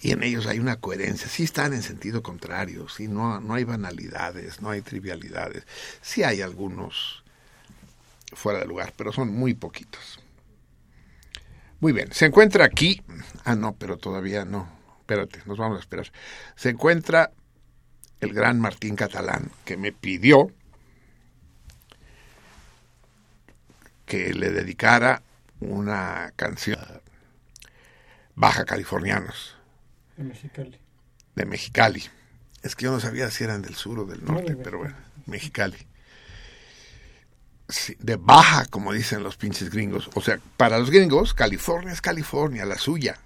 Y en ellos hay una coherencia. Sí están en sentido contrario, sí, no, no hay banalidades, no hay trivialidades. Sí hay algunos fuera de lugar, pero son muy poquitos. Muy bien, se encuentra aquí. Ah, no, pero todavía no. Espérate, nos vamos a esperar. Se encuentra el gran Martín Catalán, que me pidió que le dedicara una canción baja californianos De Mexicali. de Mexicali. Es que yo no sabía si eran del sur o del No, norte, pero bueno, Mexicali. Sí, de baja, como dicen los pinches gringos. O sea, para los gringos, California es California, la suya.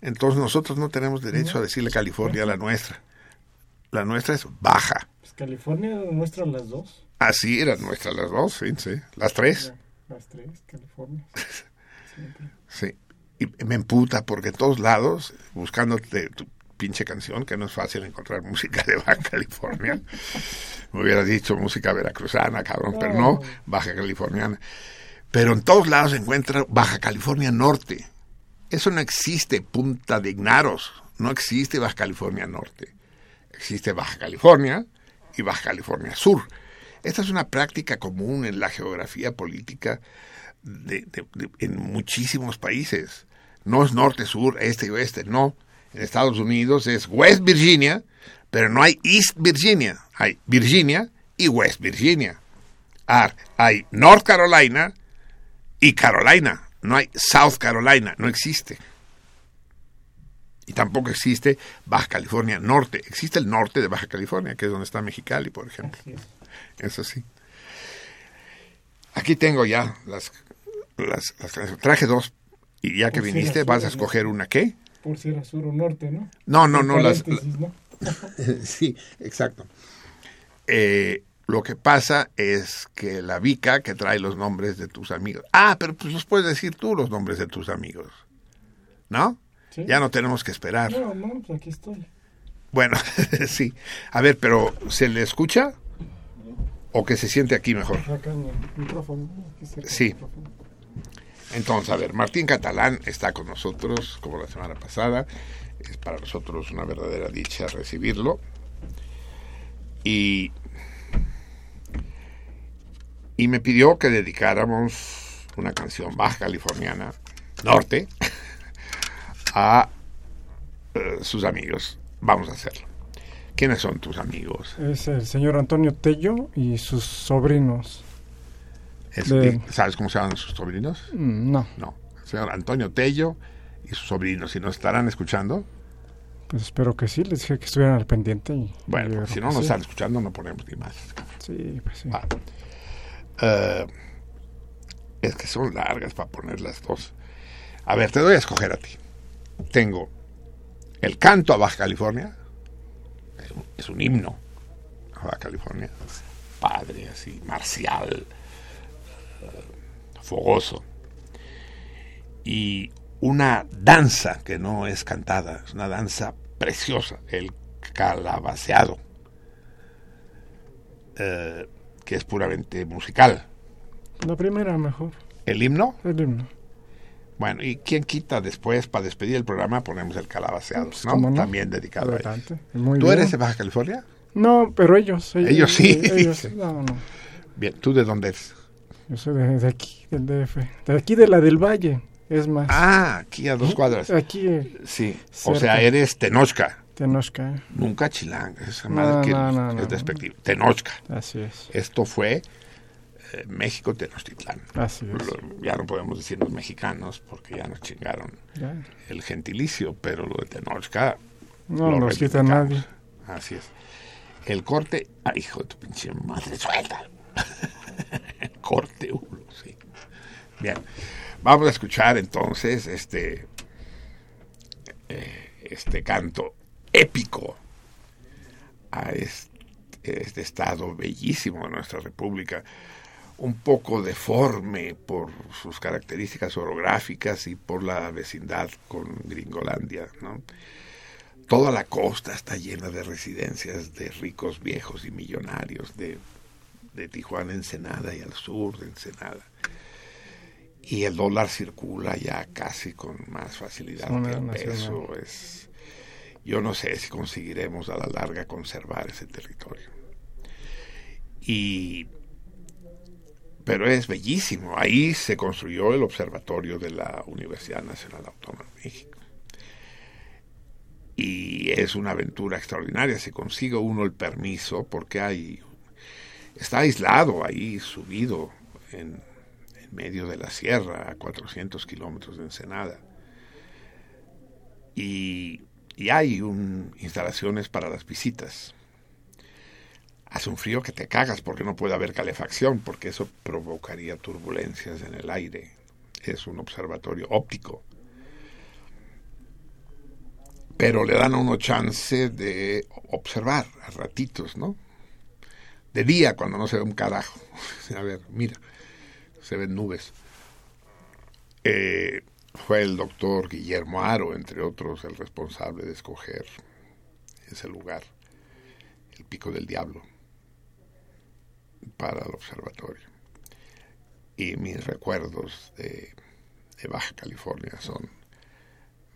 Entonces nosotros no tenemos derecho a decirle California a la nuestra. La nuestra es baja. Pues California muestra las dos. Así eran nuestras las dos, sí, sí. Las tres, Las tres, California. Sí. Y me emputa porque en todos lados, buscándote tu pinche canción, que no es fácil encontrar música de Baja California. Me hubieras dicho música veracruzana, cabrón, pero no, Baja Californiana. Pero en todos lados se encuentra Baja California Norte. Eso no existe, Punta de Ignaros. No existe Baja California Norte. Existe Baja California y Baja California Sur. Esta es una práctica común en la geografía política de- de- de- en muchísimos países. No es norte, sur, este y oeste, no. En Estados Unidos es West Virginia, pero no hay East Virginia. Hay Virginia y West Virginia. Ah, hay North Carolina y Carolina. No hay South Carolina, no existe. Y tampoco existe Baja California Norte. Existe el norte de Baja California, que es donde está Mexicali, por ejemplo. Así es. Eso sí. Aquí tengo ya las, las, las. Traje dos. Y ya que viniste, vas a escoger una qué? Por si era sur o norte, ¿no? No, no, no. Las, sí, exacto. Eh, lo que pasa es que la Vica que trae los nombres de tus amigos. Ah, pero pues los puedes decir tú los nombres de tus amigos. ¿No? Sí. Ya no tenemos que esperar. No, no, pues aquí estoy. Bueno, sí. A ver, pero ¿se le escucha? ¿O que se siente aquí mejor? Acá en el micrófono. ¿no? Aquí cerca del Sí. micrófono. Entonces, a ver, Martín Catalán está con nosotros, como la semana pasada. Es para nosotros una verdadera dicha recibirlo. Y, y me pidió que dedicáramos una canción baja californiana, norte, a eh, sus amigos. Vamos a hacerlo. ¿Quiénes son tus amigos? Es el señor Antonio Tello y sus sobrinos. De- ¿Sabes cómo se llaman sus sobrinos? Mm, No, No. El señor Antonio Tello y sus sobrinos. Si nos estarán escuchando, pues espero que sí. Les dije que estuvieran al pendiente. Y, Bueno, si no nos sí. están escuchando, no ponemos ni más. Sí, pues sí. Ah. Eh, es que son largas para poner las dos. A ver, te doy a escoger a ti. Tengo el canto a Baja California. Es un- Es un himno a Baja California. Padre, así, marcial, fogoso. Y una danza que no es cantada, es una danza preciosa, el calabaceado eh, que es puramente musical. La primera mejor. El himno, El himno. bueno, y quién quita después, para despedir el programa, ponemos el calabaceado, Pues, ¿no? ¿cómo no? También dedicado a ellos. Muy ¿Tú bien. eres de Baja California? No, pero ellos. Ellos sí. Ellos, no, no. Bien, ¿tú de dónde eres? Yo soy de, de aquí, del DF. De aquí de la del Valle. Es más. Ah, aquí a dos cuadras. Aquí, eh, Sí, o sea, eres Tenochca. Tenochca. ¿eh? Nunca chilanga, esa No, madre que no, no, es no. despectivo. Tenochca. Así es. Esto fue eh, México Tenochtitlán. Así es. Lo- Ya no podemos decirnos mexicanos porque ya nos chingaron Ya. el gentilicio, pero lo de Tenochca No lo nos quita nadie. Así es. El corte, ay, hijo de tu pinche madre, suelta. corte uno, sí. Bien. Vamos a escuchar entonces este eh, este canto épico a este, este estado bellísimo de nuestra república, un poco deforme por sus características orográficas y por la vecindad con Gringolandia. Toda la costa está llena de residencias de ricos viejos y millonarios de, de Tijuana, Ensenada y al sur de Ensenada. y el dólar circula ya casi con más facilidad que el peso. Es, yo no sé si conseguiremos a la larga conservar ese territorio. Y pero es bellísimo. Ahí se construyó el observatorio de la Universidad Nacional Autónoma de México. Y es una aventura extraordinaria. Si consigue uno el permiso, porque hay está aislado ahí, subido en, en medio de la sierra, a 400 kilómetros de Ensenada. Y, y hay un, instalaciones para las visitas. Hace un frío que te cagas porque no puede haber calefacción, porque eso provocaría turbulencias en el aire. Es un observatorio óptico. Pero le dan a uno chance de observar a ratitos, ¿no? De día, cuando no se ve un carajo. A ver, mira, se ven nubes. Eh, fue el doctor Guillermo Aro, entre otros, el responsable de escoger ese lugar, el Pico del Diablo, para el observatorio. Y mis recuerdos de, de Baja California son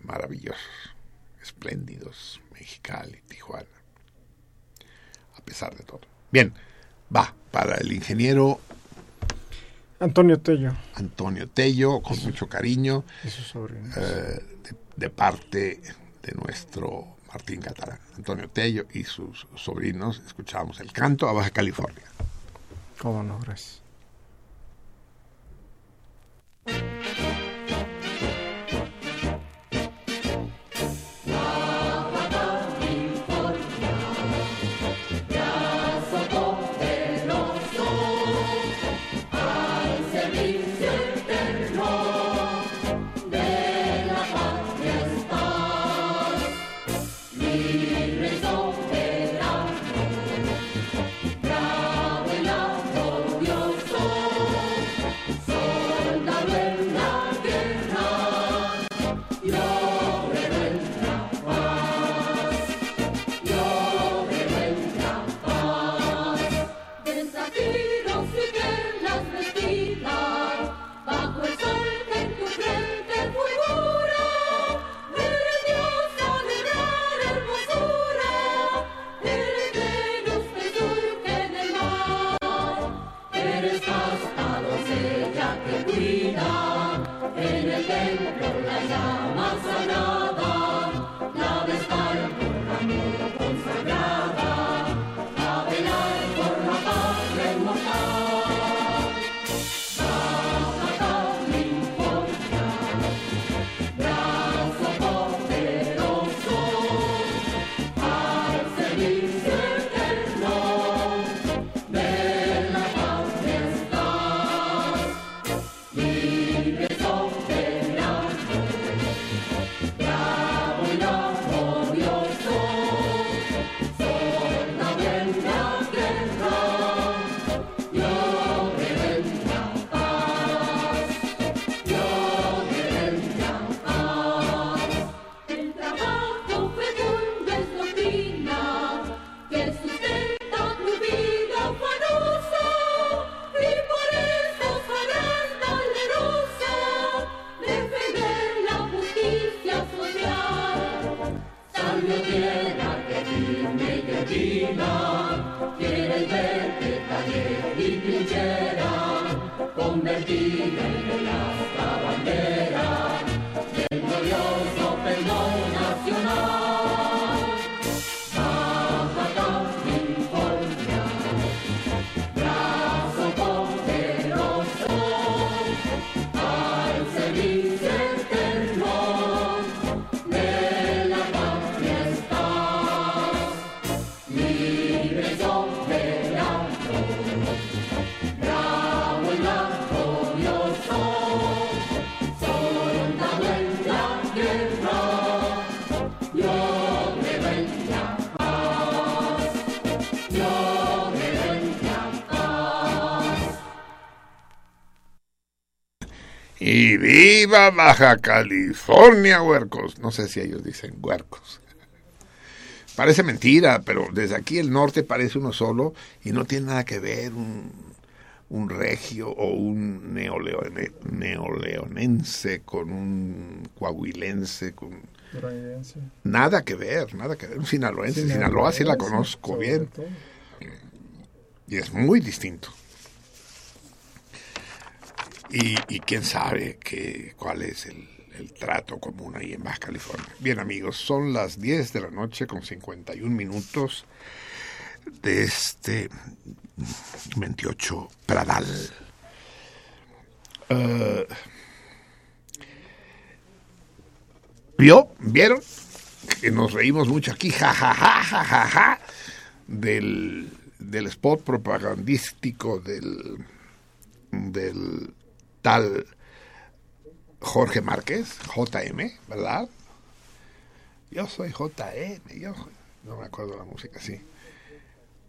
maravillosos, espléndidos, Mexicali, Tijuana, a pesar de todo. Bien, va para el ingeniero Antonio Tello Antonio Tello, con mucho cariño, eh, de, de parte de nuestro Martín Catalán. Antonio Tello y sus sobrinos, escuchamos el canto a Baja California. Cómo no, gracias. Baja California, huercos. No sé si ellos dicen huercos. Parece mentira, pero desde aquí el norte parece uno solo y no tiene nada que ver. Un un regio o un neoleone- neoleonense con un coahuilense, con nada que ver, nada que ver. Un sinaloense, Sinaloa sí la conozco bien todo. y es muy distinto. Y, quién sabe que, cuál es el, trato común ahí en Baja California. Bien amigos, son las 10 de la noche con 51 minutos de este 28 Pradal. Eh, ¿Vio? ¿Vieron? Que nos reímos mucho aquí, ja, ja, ja, ja, ja, ja, del, del spot propagandístico del, del tal Jorge Márquez, JM, ¿verdad? Yo soy JM, yo no me acuerdo la música, sí.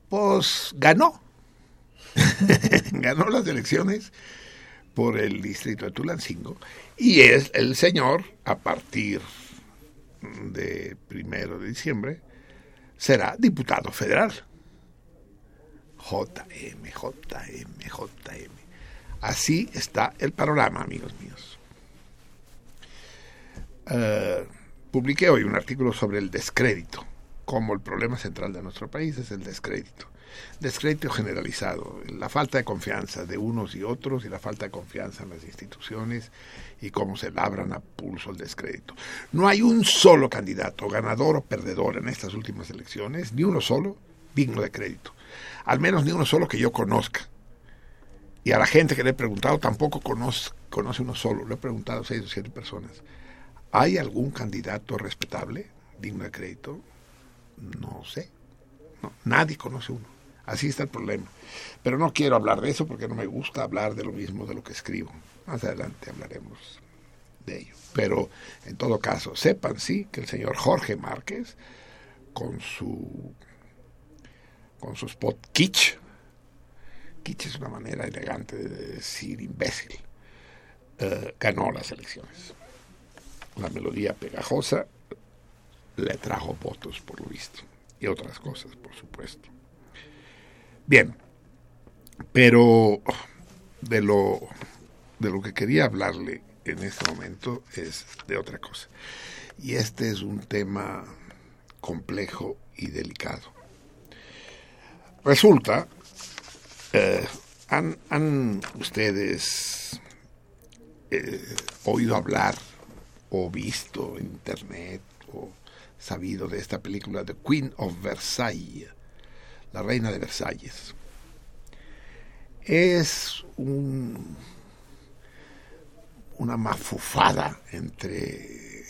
Pues ganó. ganó las elecciones por el distrito de Tulancingo y es el señor a partir de primero de diciembre será diputado federal. JM, JM, JM. Así está el panorama, amigos míos. Eh, publiqué hoy un artículo sobre el descrédito, como el problema central de nuestro país es el descrédito. Descrédito generalizado, la falta de confianza de unos y otros y la falta de confianza en las instituciones y cómo se labran a pulso el descrédito. No hay un solo candidato, ganador o perdedor en estas últimas elecciones, ni uno solo digno de crédito. Al menos ni uno solo que yo conozca. Y a la gente que le he preguntado tampoco conoce, conoce uno solo. Le he preguntado a seis o siete personas. ¿Hay algún candidato respetable, digno de crédito? No sé. Nadie conoce uno. Así está el problema. Pero no quiero hablar de eso porque no me gusta hablar de lo mismo de lo que escribo. Más adelante hablaremos de ello. Pero en todo caso, sepan sí que el señor Jorge Márquez, con su con su spot kitsch, kitsch es una manera elegante de decir imbécil, eh, ganó las elecciones. La melodía pegajosa le trajo votos, por lo visto, y otras cosas, por supuesto. Bien, pero de lo, de lo que quería hablarle en este momento es de otra cosa. Y este es un tema complejo y delicado. Resulta, eh, ¿han, han ustedes eh, oído hablar o visto en internet o sabido de esta película The Queen of Versailles, la reina de Versalles? Es un, una mafufada entre,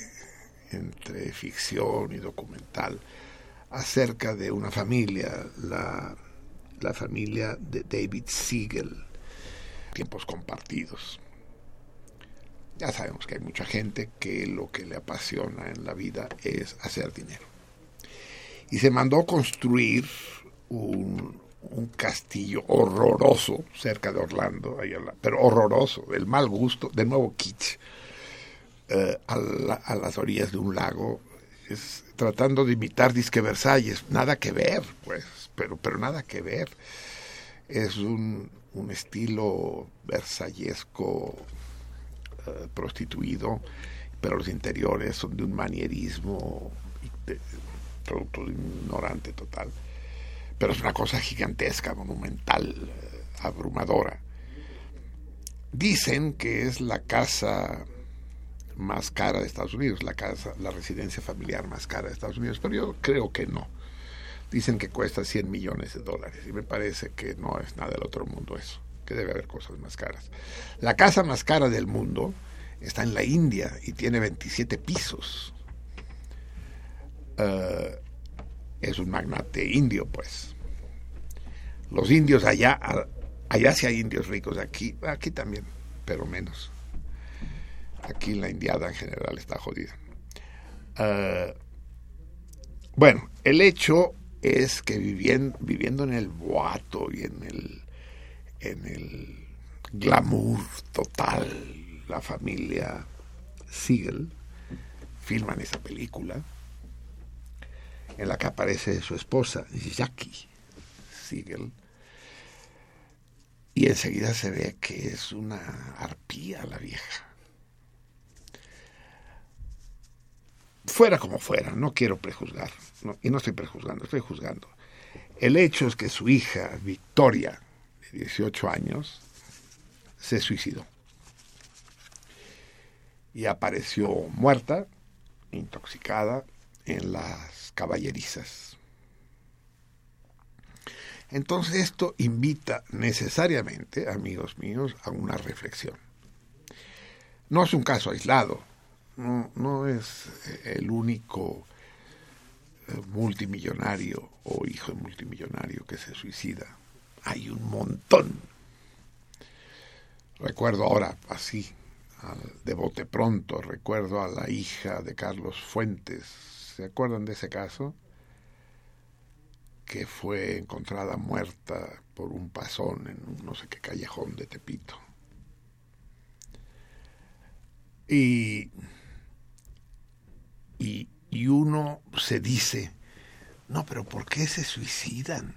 entre ficción y documental acerca de una familia, la, la familia de David Siegel, tiempos compartidos. Ya sabemos que hay mucha gente que lo que le apasiona en la vida es hacer dinero. Y se mandó construir un, castillo horroroso cerca de Orlando, pero horroroso, del mal gusto, de nuevo kitsch, eh, a las orillas de un lago, es, tratando de imitar Disque Versalles, nada que ver, pues, pero, pero nada que ver. Es un, un estilo versallesco eh, prostituido, pero los interiores son de un manierismo producto de ignorante total. Pero es una cosa gigantesca, monumental, eh, abrumadora. Dicen que es la casa más cara de Estados Unidos, la casa, la residencia familiar más cara de Estados Unidos, pero yo creo que no. Dicen que cuesta 100 millones de dólares y me parece que no es nada del otro mundo eso, que debe haber cosas más caras. La casa más cara del mundo está en la India y tiene 27 pisos. Eh, es un magnate indio, pues. Los indios allá, allá sí hay indios ricos, aquí, aquí también, pero menos. Aquí la indiada en general está jodida. Eh, bueno, el hecho es que viviendo, viviendo en el boato y en el, en el glamour total, la familia Siegel filman esa película en la que aparece su esposa, Jackie Siegel, Y enseguida se ve que es una arpía la vieja. Fuera como fuera, no quiero prejuzgar, y no estoy prejuzgando, estoy juzgando. El hecho es que su hija, Victoria, de 18 años, se suicidó. Y apareció muerta, intoxicada, en las caballerizas. Entonces esto invita necesariamente, amigos míos, a una reflexión. No es un caso aislado, no, no es eh, el único eh, multimillonario o hijo de multimillonario que se suicida. Hay un montón. Recuerdo ahora, así, al- de bote pronto, recuerdo a la hija de Carlos Fuentes. ¿Se acuerdan de ese caso? Que fue encontrada muerta por un pasón en un no sé qué callejón de Tepito. Y, y, y uno se dice, no, pero ¿por qué se suicidan?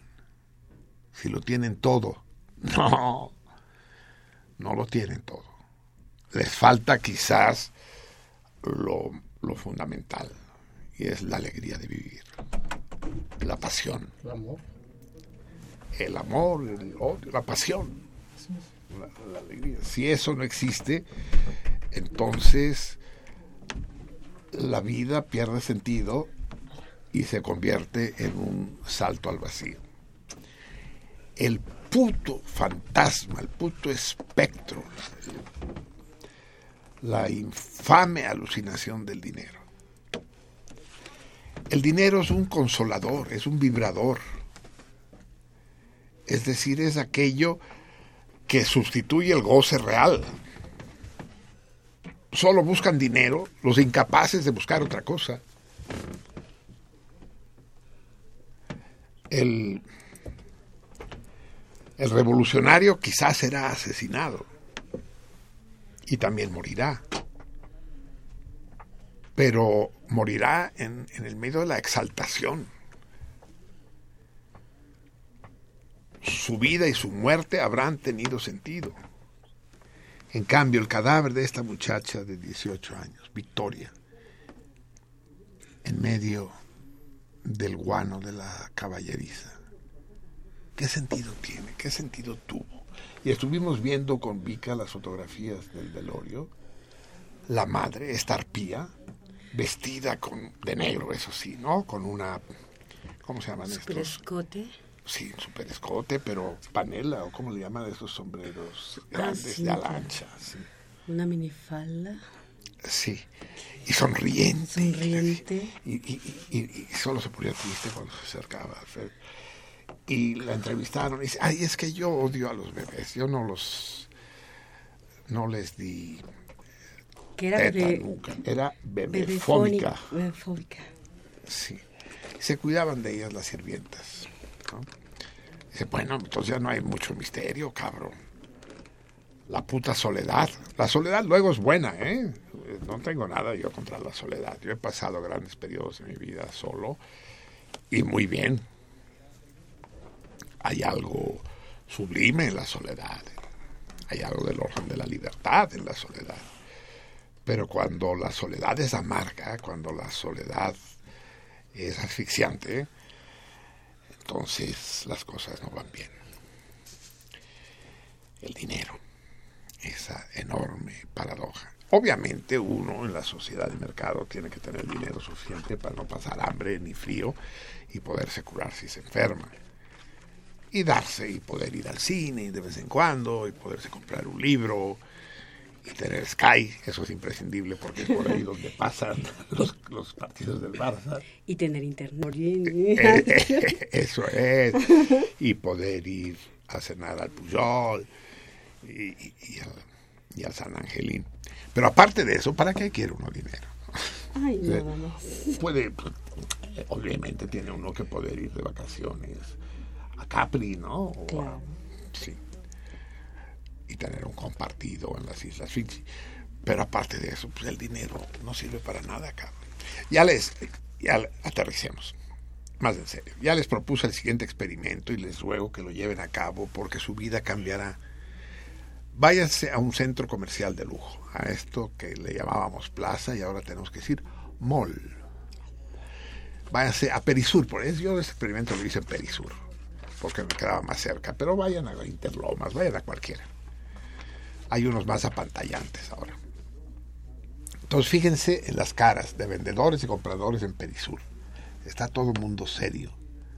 Si lo tienen todo. No, no lo tienen todo. Les falta quizás lo, lo fundamental, y es la alegría de vivir, la pasión, El amor. el amor, el odio, la pasión, la, la alegría. Si eso no existe, entonces la vida pierde sentido y se convierte en un salto al vacío. El puto fantasma, el puto espectro, la infame alucinación del dinero. El dinero es un consolador, es un vibrador. Es decir, es aquello que sustituye el goce real. Solo buscan dinero los incapaces de buscar otra cosa. El, el revolucionario quizás será asesinado y también morirá. Pero morirá en, en el medio de la exaltación. Su vida y su muerte habrán tenido sentido. En cambio, el cadáver de esta muchacha de 18 años, Victoria, en medio del guano de la caballeriza, ¿qué sentido tiene? ¿Qué sentido tuvo? Y estuvimos viendo con Vika las fotografías del velorio. La madre, esta arpía, vestida con, de negro, eso sí, ¿no? Con una... ¿Cómo se llaman estos? escote. Sí, super escote, pero panela, o cómo le llaman esos sombreros grandes Ah, sí, de ala claro. ancha. Sí. Una minifalda. Sí. Y sonriente. Sonriente. Y, y- y- y- y solo se ponía triste cuando se acercaba a Fer. Y la entrevistaron y dice, ay, es que yo odio a los bebés, yo no los, no les di Que era teta bebé, nunca, era bebefónica. Bebefóbica. Sí. Se cuidaban de ellas las sirvientas. ¿No? Dice, bueno, entonces ya no hay mucho misterio, cabrón. La puta soledad. La soledad luego es buena, ¿eh? No tengo nada yo contra la soledad. Yo he pasado grandes periodos en mi vida solo y muy bien. Hay algo sublime en la soledad. Hay algo del orden de la libertad en la soledad. Pero cuando la soledad es amarga, cuando la soledad es asfixiante, entonces las cosas no van bien. El dinero, esa enorme paradoja. Obviamente uno en la sociedad de mercado tiene que tener dinero suficiente para no pasar hambre ni frío y poderse curar si se enferma. Y darse y poder ir al cine de vez en cuando y poderse comprar un libro y tener Sky, eso es imprescindible porque es por ahí donde pasan los, los partidos del Barça. Y tener internet. Eh, eh, eso es. Y poder ir a cenar al Puyol y, y- y al, y al San Angelín. Pero aparte de eso, ¿para qué quiere uno dinero? Ay, nada más. Puede, pues, obviamente tiene uno que poder ir de vacaciones a Capri, ¿no? O a- Claro. sí. Y tener un compartido en las Islas Fiji. Pero aparte de eso, pues el dinero no sirve para nada, cabrón. Ya les, ya aterricemos. Más en serio. Ya les propuse el siguiente experimento y les ruego que lo lleven a cabo porque su vida cambiará váyanse a un centro comercial de lujo, a esto que le llamábamos plaza y ahora tenemos que decir mall. Váyanse a Perisur, por eso yo ese experimento lo hice en Perisur, porque me quedaba más cerca, pero vayan a Interlomas, vayan a cualquiera. Hay unos más apantallantes ahora. Entonces fíjense en las caras de vendedores y compradores en Perisur. Está todo el mundo serio,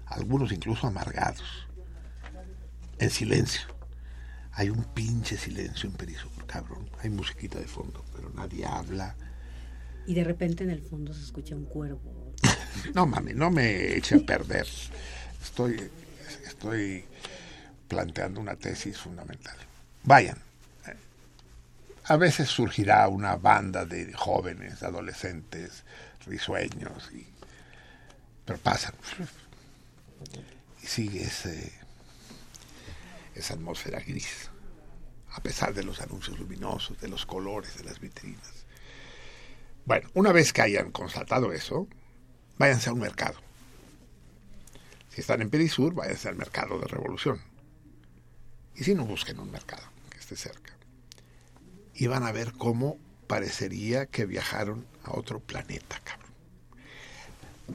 algunos incluso amargados, en silencio. Hay un pinche silencio en Perisur, cabrón. Hay musiquita de fondo, pero nadie habla. Y de repente en el fondo se escucha un cuervo. No mames, no me eche a perder. Estoy, estoy planteando una tesis fundamental. Vayan. A veces surgirá una banda de jóvenes, adolescentes, risueños, y, pero pasan. Y sigue esa atmósfera gris, a pesar de los anuncios luminosos, de los colores de las vitrinas. Bueno, una vez que hayan constatado eso, váyanse a un mercado. Si están en Perisur, váyanse al mercado de Revolución. Y si no, busquen un mercado que esté cerca. Y van a ver cómo parecería que viajaron a otro planeta, cabrón.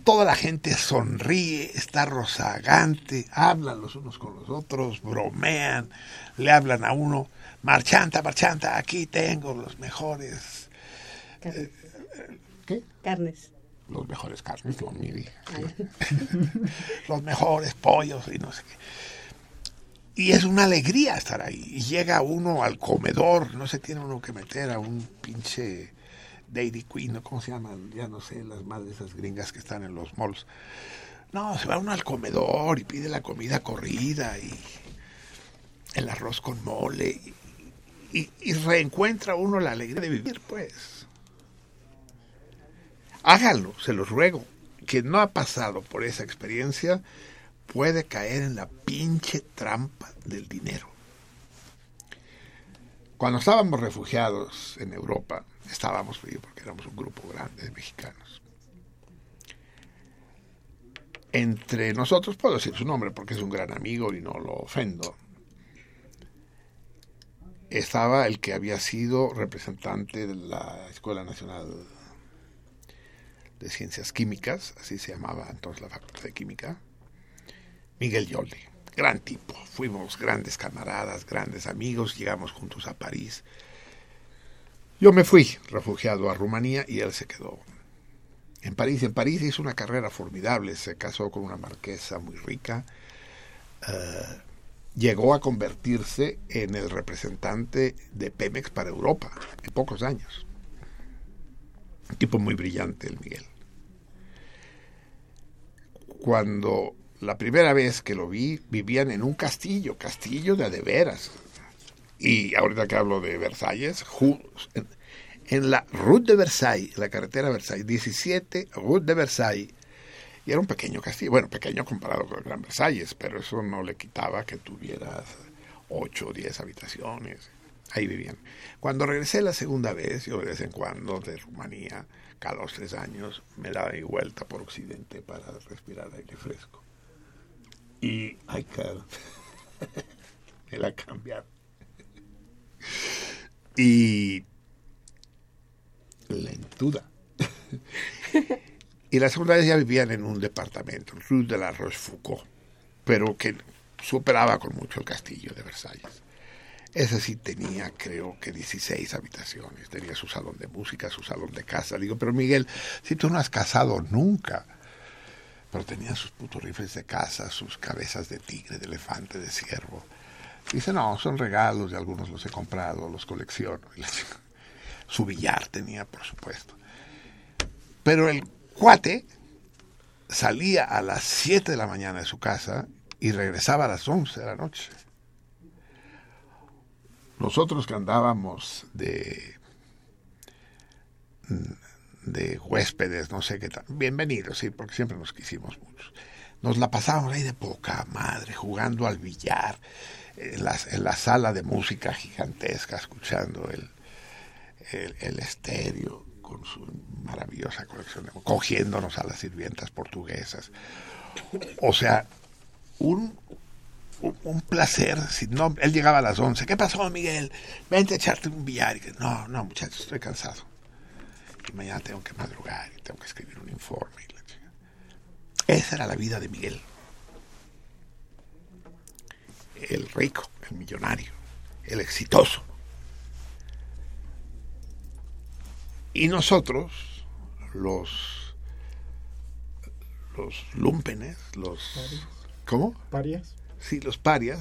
Toda la gente sonríe, está rozagante, hablan los unos con los otros, bromean, le hablan a uno, marchanta, marchanta, aquí tengo los mejores, Carnes. ¿qué? Carnes. Los mejores carnes, lo mire. los mejores pollos y no sé qué. Y es una alegría estar ahí. Y llega uno al comedor, no se tiene uno que meter a un pinche Dairy Queen. ¿cómo se llaman? Ya no sé, las madres esas gringas que están en los malls. No, se va uno al comedor y pide la comida corrida y el arroz con mole y, reencuentra uno la alegría de vivir, pues. Háganlo, se los ruego. Quien no ha pasado por esa experiencia puede caer en la pinche trampa del dinero. Cuando estábamos refugiados en Europa, estábamos, porque éramos un grupo grande de mexicanos. Entre nosotros, puedo decir su nombre porque es un gran amigo y no lo ofendo, estaba el que había sido representante de la Escuela Nacional de Ciencias Químicas, así se llamaba entonces la Facultad de Química, Miguel Yoli, gran tipo, fuimos grandes camaradas, grandes amigos, llegamos juntos a París. Yo me fui refugiado a Rumanía y él se quedó en París. En París hizo una carrera formidable, se casó con una marquesa muy rica, uh, llegó a convertirse en el representante de Pemex para Europa en pocos años. Un tipo muy brillante, el Miguel. Cuando la primera vez que lo vi, vivían en un castillo, castillo de adeveras. Y ahorita que hablo de Versalles, en, la Route de Versailles, la carretera Versailles, 17 Route de Versailles. Y era un pequeño castillo, bueno, pequeño comparado con el Gran Versalles, pero eso no le quitaba que tuvieras 8 o 10 habitaciones ahí vivían. Cuando regresé la segunda vez, yo de vez en cuando de Rumanía, cada dos tres años, me daba vuelta por Occidente para respirar aire fresco. Y, ay, cara, me la cambiado. Y lentuda. y la segunda vez ya vivían en un departamento, Rue de la Rochefoucauld, pero que superaba con mucho el castillo de Versalles. Ese sí tenía, creo que 16 habitaciones. Tenía su salón de música, su salón de casa. Digo, pero Miguel, si tú no has casado nunca. Pero tenía sus putos rifles de casa, sus cabezas de tigre, de elefante, de ciervo. Dice, no, son regalos, de algunos los he comprado, los colecciono. Su billar tenía, por supuesto. Pero el cuate salía a las 7 de la mañana de su casa y regresaba a las 11 de la noche. Nosotros que andábamos de, de huéspedes, no sé qué tal, bienvenidos, sí, porque siempre nos quisimos mucho. Nos la pasábamos ahí de poca madre, jugando al billar, en la, en la sala de música gigantesca, escuchando el, el, estéreo con su maravillosa colección, de, cogiéndonos a las sirvientas portuguesas. O sea, un un, placer. Si no, él llegaba a las 11. ¿Qué pasó, Miguel? Vente a echarte un billar. No, no, muchachos, estoy cansado. Y mañana tengo que madrugar y tengo que escribir un informe. y la. Esa era la vida de Miguel. El rico, el millonario, el exitoso. Y nosotros, los, los lumpenes, los... ¿Cómo? ¿Parias? Sí, los parias,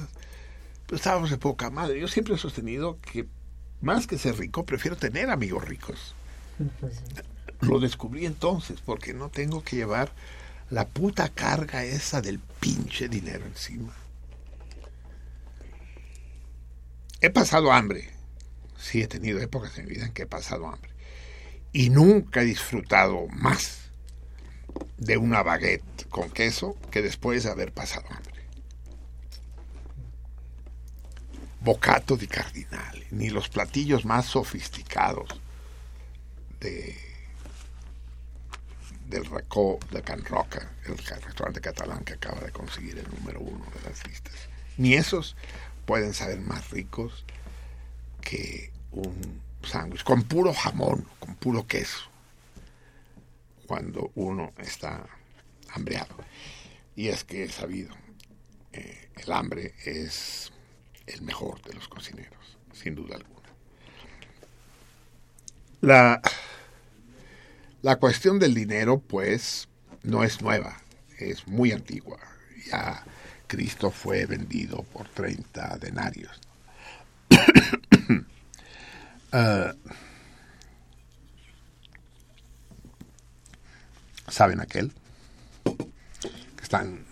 pues estábamos de poca madre. Yo siempre he sostenido que más que ser rico, prefiero tener amigos ricos. Lo descubrí entonces, porque no tengo que llevar la puta carga esa del pinche dinero encima. He pasado hambre. Sí, he tenido épocas en mi vida en que he pasado hambre. Y nunca he disfrutado más de una baguette con queso que después de haber pasado hambre. Bocato di cardinale, ni los platillos más sofisticados de del Racó de Can Roca, el restaurante catalán que acaba de conseguir el número uno de las listas. Ni esos pueden saber más ricos que un sándwich con puro jamón, con puro queso, cuando uno está hambreado. Y es que he sabido, eh, el hambre es el mejor de los cocineros, sin duda alguna. La, la cuestión del dinero, pues, no es nueva, es muy antigua. Ya Cristo fue vendido por 30 denarios. Ah, ¿Saben aquel? Que están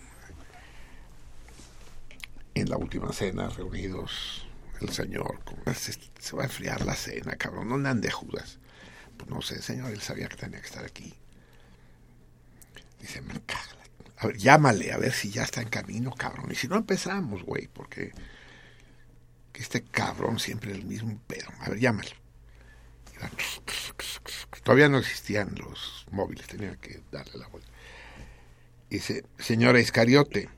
en la última cena reunidos el Señor. con- Se, va a enfriar la cena, cabrón. ¿Dónde ande Judas? Pues no sé, Señor, él sabía que tenía que estar aquí. Dice, me caga. A ver, llámale, a ver si ya está en camino, cabrón. Y si no empezamos, güey, porque que este cabrón siempre es el mismo pedo. A ver, va, Todavía no existían los móviles, tenía que darle la vuelta. Dice, señora Iscariote,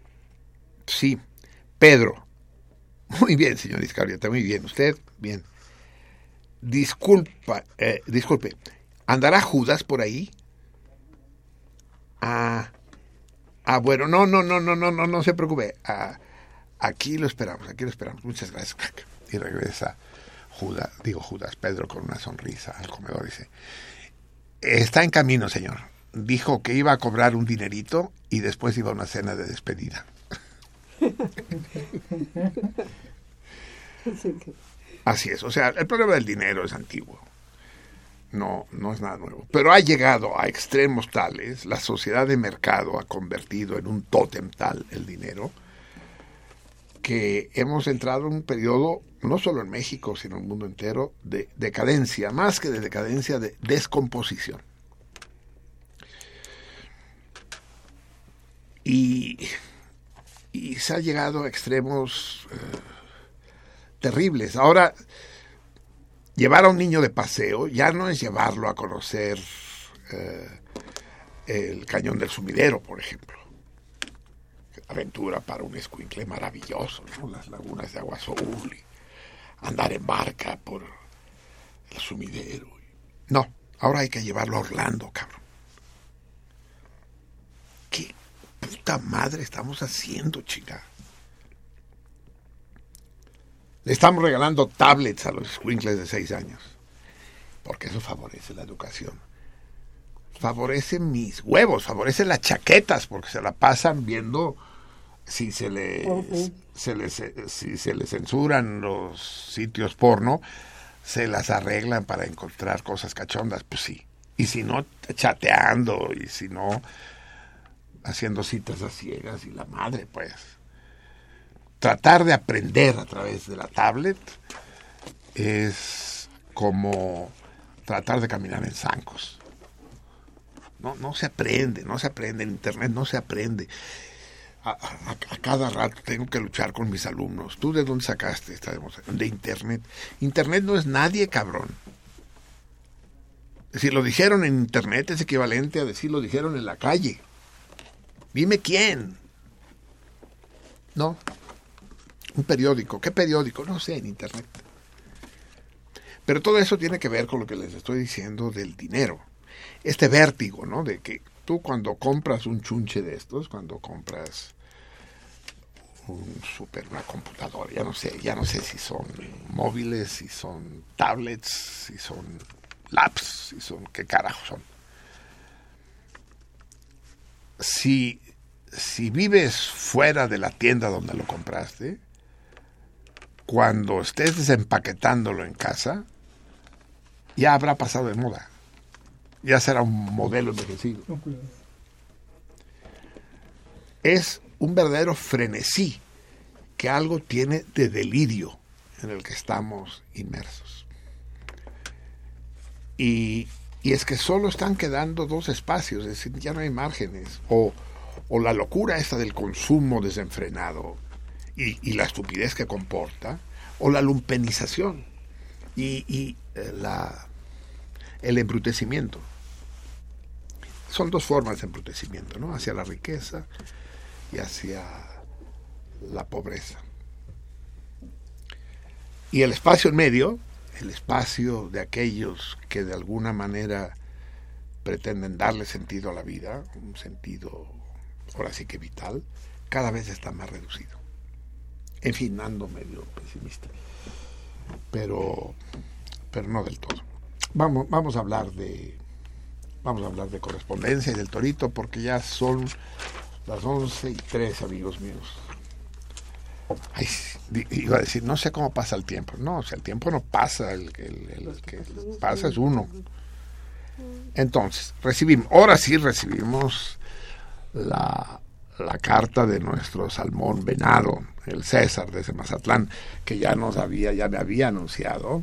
sí, Pedro. Muy bien, señor Iscariote, muy bien. ¿Usted? Bien. Disculpa, eh, disculpe, ¿andará Judas por ahí? Ah, ah, bueno, no, no, no, no, no, no, no se preocupe. Ah, aquí lo esperamos, aquí lo esperamos. Muchas gracias. Y regresa Judas, digo Judas, Pedro con una sonrisa al comedor. Dice, está en camino, señor. Dijo que iba a cobrar un dinerito y después iba a una cena de despedida. Así es, o sea, el problema del dinero es antiguo. No, no es nada nuevo. Pero ha llegado a extremos tales, la sociedad de mercado ha convertido en un tótem tal el dinero, que hemos entrado en un periodo, no solo en México, sino en el mundo entero, de decadencia, más que de decadencia, de descomposición. Y, se ha llegado a extremos eh, terribles. Ahora, llevar a un niño de paseo ya no es llevarlo a conocer eh, el cañón del sumidero, por ejemplo. Aventura para un escuincle maravilloso, ¿no? Las lagunas de agua azul, andar en barca por el sumidero. No, ahora hay que llevarlo a Orlando, cabrón. ¿Qué puta madre estamos haciendo, chica? Le estamos regalando tablets a los squinkles de seis años. Porque eso favorece la educación. Favorece mis huevos, favorece las chaquetas, porque se la pasan viendo si se le, se les, si se le censuran los sitios porno, se las arreglan para encontrar cosas cachondas, pues sí. Y si no, chateando, y si no, haciendo citas a ciegas, y la madre, pues tratar de aprender a través de la tablet es como tratar de caminar en zancos. No, no se aprende, no se aprende. En Internet no se aprende. A, cada rato tengo que luchar con mis alumnos. ¿Tú de dónde sacaste esta demostración? De Internet. Internet no es nadie, cabrón. Si lo dijeron en Internet es equivalente a decir lo dijeron en la calle. Dime quién. No, Un periódico. ¿Qué periódico? No sé, en Internet. Pero todo eso tiene que ver con lo que les estoy diciendo del dinero. Este vértigo, ¿no? De que tú cuando compras un chunche de estos, cuando compras un super, una computadora, ya no sé, ya no sé si son móviles, si son tablets, si son laps, si son, qué carajo son. Si, si vives fuera de la tienda donde lo compraste, cuando estés desempaquetándolo en casa, ya habrá pasado de moda. Ya será un modelo envejecido. Es un verdadero frenesí que algo tiene de delirio en el que estamos inmersos. Y, y es que solo están quedando dos espacios, es decir, ya no hay márgenes. O, o la locura esta del consumo desenfrenado y, la estupidez que comporta, o la lumpenización y, eh, el embrutecimiento. Son dos formas de embrutecimiento, ¿no? Hacia la riqueza y hacia la pobreza. Y el espacio en medio, el espacio de aquellos que de alguna manera pretenden darle sentido a la vida, un sentido ahora sí que vital, cada vez está más reducido. En fin, ando medio pesimista, pero, pero no del todo. Vamos, vamos a hablar de vamos a hablar de correspondencia y del torito porque ya son las 11 y 3, amigos míos. Ay, iba a decir, no sé cómo pasa el tiempo. No, o sea, el tiempo no pasa, el, el- el que pasa es uno. Entonces, recibimos, ahora sí recibimos la, la carta de nuestro salmón venado, el César desde Mazatlán, que ya nos había, ya me había anunciado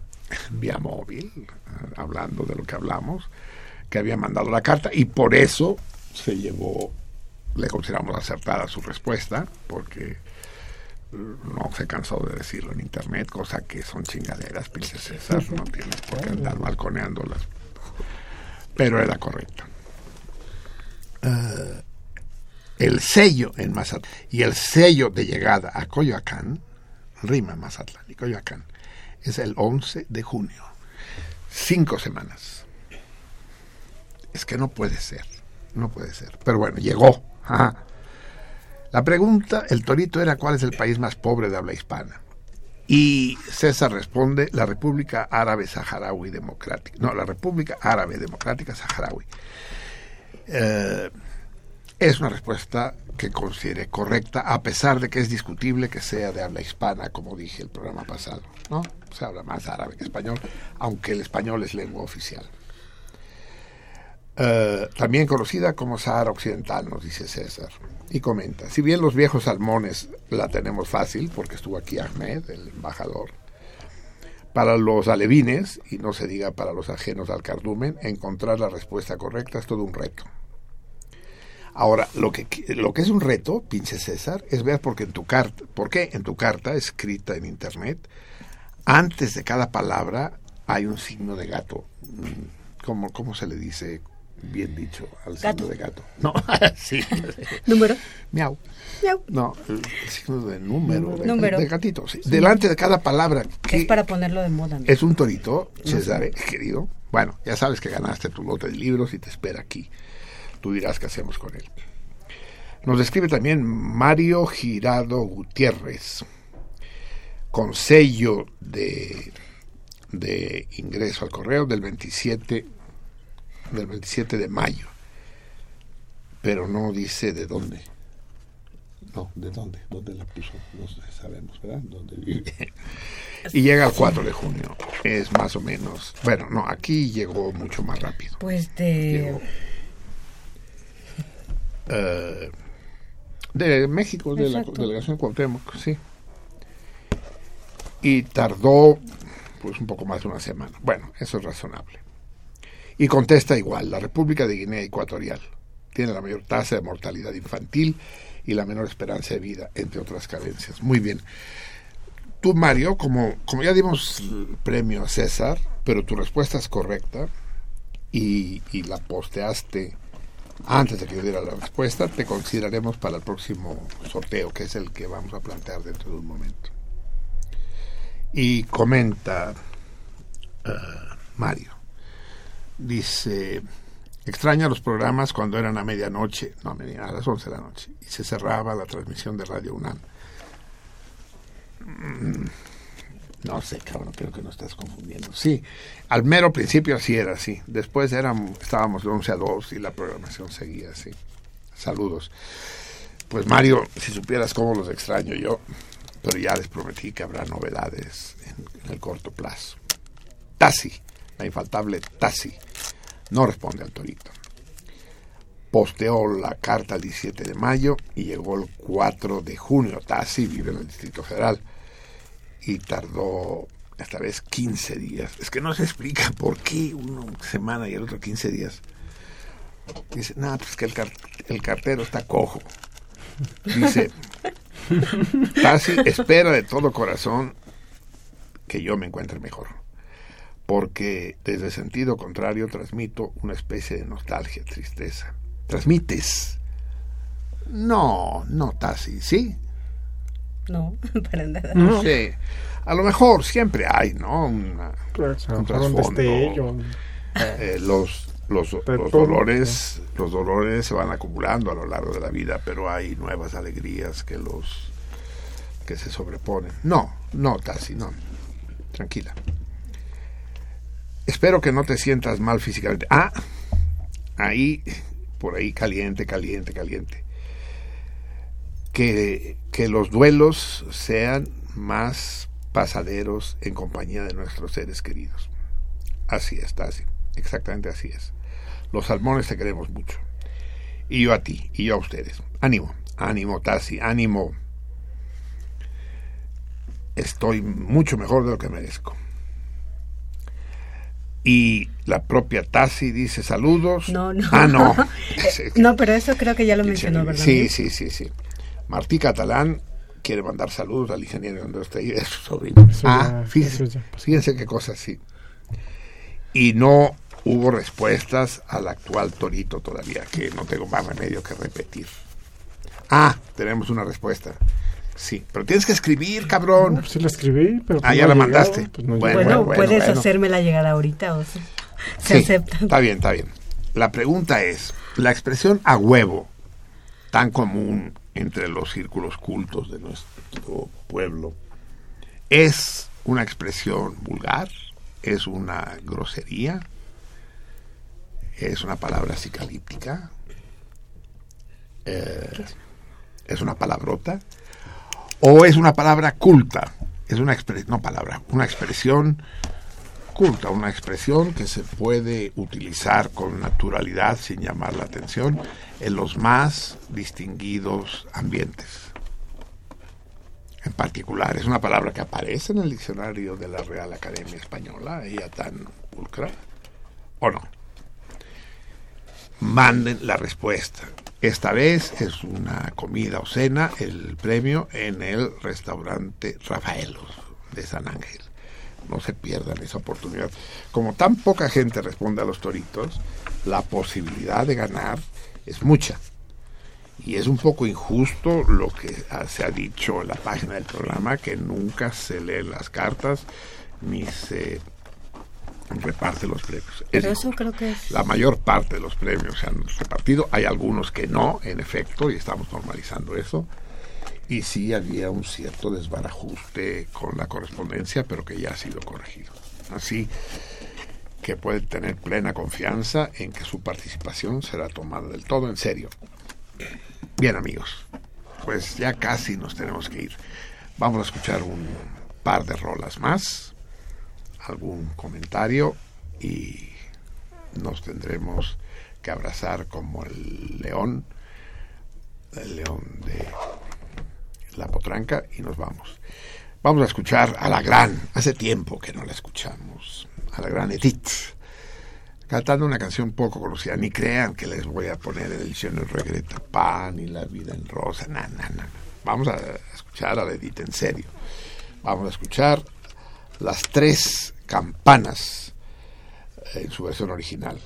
vía móvil, eh, hablando de lo que hablamos, que había mandado la carta y por eso se llevó, le consideramos acertada su respuesta, porque no se cansó de decirlo en internet, cosa que son chingaderas, pinche César, no tienes por qué andar balconeándolas. Pero era correcta. Eh, el sello en Mazatlán y el sello de llegada a Coyoacán, rima Mazatlán y Coyoacán, es el 11 de junio. Cinco semanas. Es que no puede ser, no puede ser. Pero bueno, llegó. La pregunta, el torito era cuál es el país más pobre de habla hispana. Y César responde, la República Árabe Saharaui Democrática. No, la República Árabe Democrática Saharaui. Eh, es una respuesta que considere correcta, a pesar de que es discutible que sea de habla hispana, como dije el programa pasado. ¿no? Se habla más árabe que español, aunque el español es lengua oficial. Eh, también conocida como Sahara Occidental, nos dice César. Y comenta, si bien los viejos salmones la tenemos fácil, porque estuvo aquí Ahmed, el embajador, para los alevines, y no se diga para los ajenos al cardumen, encontrar la respuesta correcta es todo un reto. Ahora, lo que, lo que es un reto, pinche César, es ver porque en tu carta, por qué en tu carta escrita en internet, antes de cada palabra hay un signo de gato. Mm, ¿Cómo, cómo se le dice bien dicho al Gato. signo de gato? No, sí. ¿Número? Miau. Miau. No, el signo de número, de, Número. de gatito. sí. Delante de cada palabra, que Es para ponerlo de moda. ¿no? es un torito, César, eh, querido. Bueno, ya sabes que ganaste tu lote de libros y te espera aquí. Tú dirás qué hacemos con él. Nos describe también Mario Girado Gutiérrez, con sello de, de ingreso al correo del 27, del 27 de mayo. Pero no dice de dónde. No, ¿de dónde? ¿Dónde la puso? No sabemos, ¿verdad? ¿Dónde vive? y llega el 4 de junio. Es más o menos. Bueno, no, aquí llegó mucho más rápido. Pues de... Llegó. Eh, de México, de la delegación Cuauhtémoc, sí. Y tardó pues un poco más de una semana. Bueno, eso es razonable. Y contesta igual, la República de Guinea Ecuatorial tiene la mayor tasa de mortalidad infantil y la menor esperanza de vida, entre otras carencias. Muy bien. Tú, Mario, como, como ya dimos el premio a César, pero tu respuesta es correcta y, y la posteaste Antes de que yo diera la respuesta, te consideraremos para el próximo sorteo, que es el que vamos a plantear dentro de un momento. Y comenta eh, Mario. Dice, extraña los programas cuando eran a medianoche, no a, las 11 de la noche, y se cerraba la transmisión de Radio UNAM. Mm, No sé, cabrón, creo que no estás confundiendo. Sí, al mero principio sí era así. Después eran, estábamos de 11 a 2 y la programación seguía así. Saludos. Pues Mario, si supieras cómo los extraño yo, pero ya les prometí que habrá novedades en, en el corto plazo. Tassi, la infaltable Tassi, no responde al torito. Posteó la carta el 17 de mayo y llegó el 4 de junio. Tassi vive en el Distrito Federal y tardó esta vez 15 días. Es que no se explica por qué una semana y el otro 15 días. Dice, no, pues que el, car- el cartero está cojo. Dice, Tassi espera de todo corazón que yo me encuentre mejor. Porque desde sentido contrario transmito una especie de nostalgia, tristeza. ¿Transmites? No, no, Tassi, ¿sí? No, para nada. No sé. A lo mejor siempre hay, ¿no? Una- un trasfondo. Eh, los, los, los dolores los dolores se van acumulando a lo largo de la vida, pero hay nuevas alegrías que los que se sobreponen. No, no, Tassi, no. Tranquila. Espero que no te sientas mal físicamente. Ah, ahí, por ahí caliente, caliente, caliente. Que, que los duelos sean más pasaderos en compañía de nuestros seres queridos. Así es, Tassi. Exactamente así es. Los salmones te queremos mucho. Y yo a ti, y yo a ustedes. Ánimo, ánimo, Tassi, ánimo. Estoy mucho mejor de lo que merezco. Y la propia Tassi dice saludos. No, no. Ah, no. No, pero eso creo que ya lo mencionó, ¿verdad? Sí, sí, sí, sí. Martí Catalán quiere mandar saludos al ingeniero Andrés es su sobrino. Ah, fíjense, fíjense qué cosa así. Y no hubo respuestas al actual Torito todavía, que no tengo más remedio que repetir. Ah, tenemos una respuesta. Sí, pero tienes que escribir, No, cabrón. pues sí la escribí, pero Ah, pues ya no la llegado, mandaste. pues no Bueno, llegó. Bueno, bueno, puedes bueno. hacérmela llegar ahorita o se, se Sí, acepta. Está bien, está bien. La pregunta es, la expresión a huevo, tan común entre los círculos cultos de nuestro pueblo, ¿es una expresión vulgar? ¿Es una grosería? ¿Es una palabra psicalíptica? Eh, ¿Es una palabrota? ¿O es una palabra culta? Es una expresión, no palabra, una expresión culta, una expresión que se puede utilizar con naturalidad sin llamar la atención en los más distinguidos ambientes. En particular, es una palabra que aparece en el diccionario de la Real Academia Española, ella tan pulcra, o no. Manden la respuesta. Esta vez es una comida o cena, el premio en el restaurante Rafaelos de San Ángel no se pierdan esa oportunidad. Como tan poca gente responde a los toritos, la posibilidad de ganar es mucha. Y es un poco injusto lo que se ha dicho en la página del programa, que nunca se leen las cartas ni se reparte los premios. Es Pero eso creo que es... La mayor parte de los premios se han repartido. Hay algunos que no, en efecto, y estamos normalizando eso. Y sí había un cierto desbarajuste con la correspondencia, pero que ya ha sido corregido. Así que puede tener plena confianza en que su participación será tomada del todo en serio. Bien amigos, pues ya casi nos tenemos que ir. Vamos a escuchar un par de rolas más, algún comentario y nos tendremos que abrazar como el león, el león de la potranca y nos vamos. Vamos a escuchar a la gran, hace tiempo que no la escuchamos, a la gran Edith, cantando una canción poco conocida. Ni crean que les voy a poner el diccionario Regreta Pan y la vida en rosa. No, no, no. Vamos a escuchar a la Edith en serio. Vamos a escuchar las tres campanas en su versión original.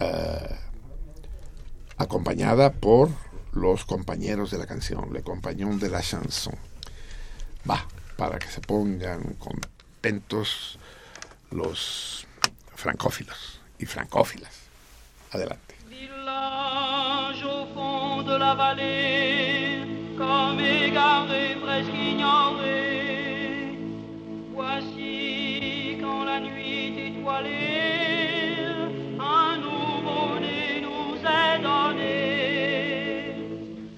Eh, acompañada por los compañeros de la canción, le compañón de la chanson. Va, para que se pongan contentos los francófilos y francófilas. Adelante. Village au fond de la vallée, comme égaré, presque ignoré. Voici quand la nuit étoilée, un nouveau-né nous est donné.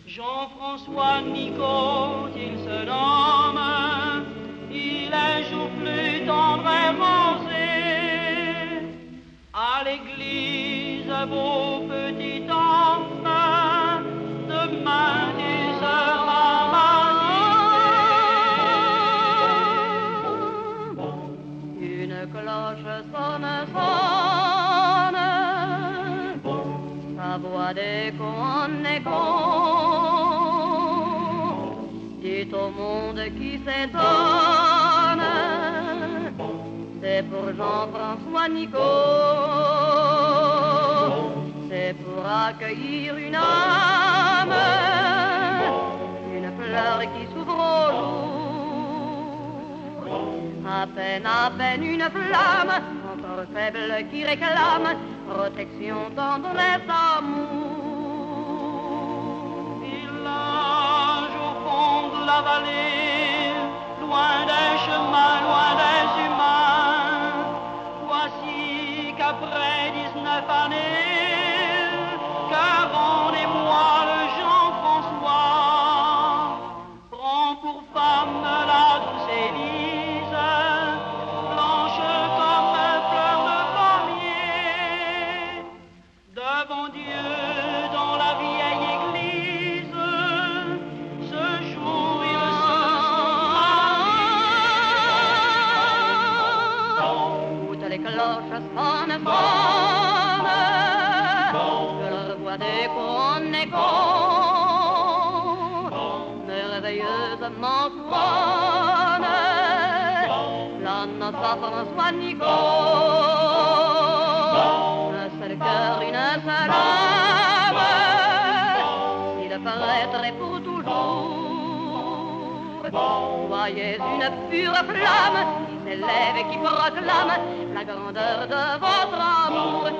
Jean-François Nicot, Dit au monde qui s'étonne, c'est pour Jean-François Nicot, c'est pour accueillir une âme, une fleur qui s'ouvre au jour. À peine, à peine une flamme, encore faible qui réclame protection, tendresse, amour. La vallée, loin des chemins, loin des merveilleusement sonne, la à François Nicot, un seul cœur, une seule âme, il paraîtrait pour toujours. Voyez une pure flamme qui s'élève et qui proclame la grandeur de votre amour.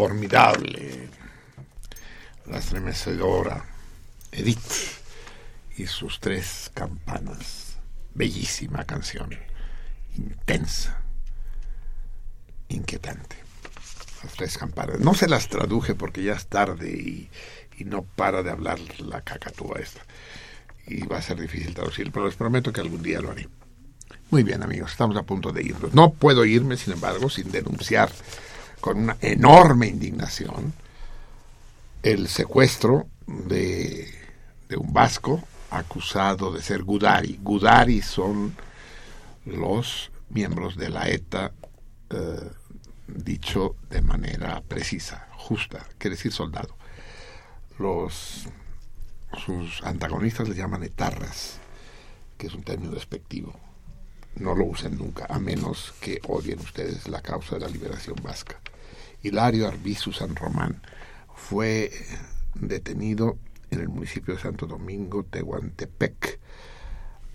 formidable, la estremecedora Edith y sus tres campanas. Bellísima canción, intensa, inquietante. Las tres campanas. No se las traduje porque ya es tarde y, y no para de hablar la cacatúa esta. Y va a ser difícil traducir, pero les prometo que algún día lo haré. Muy bien, amigos, estamos a punto de irnos. No puedo irme, sin embargo, sin denunciar con una enorme indignación el secuestro de, un vasco acusado de ser Gudari. Gudari son los miembros de la ETA, eh, dicho de manera precisa, justa, quiere decir soldado. Los sus antagonistas le llaman etarras, que es un término despectivo. No lo usen nunca, a menos que odien ustedes la causa de la liberación vasca. Hilario Arbizu San Román fue detenido en el municipio de Santo Domingo, Tehuantepec,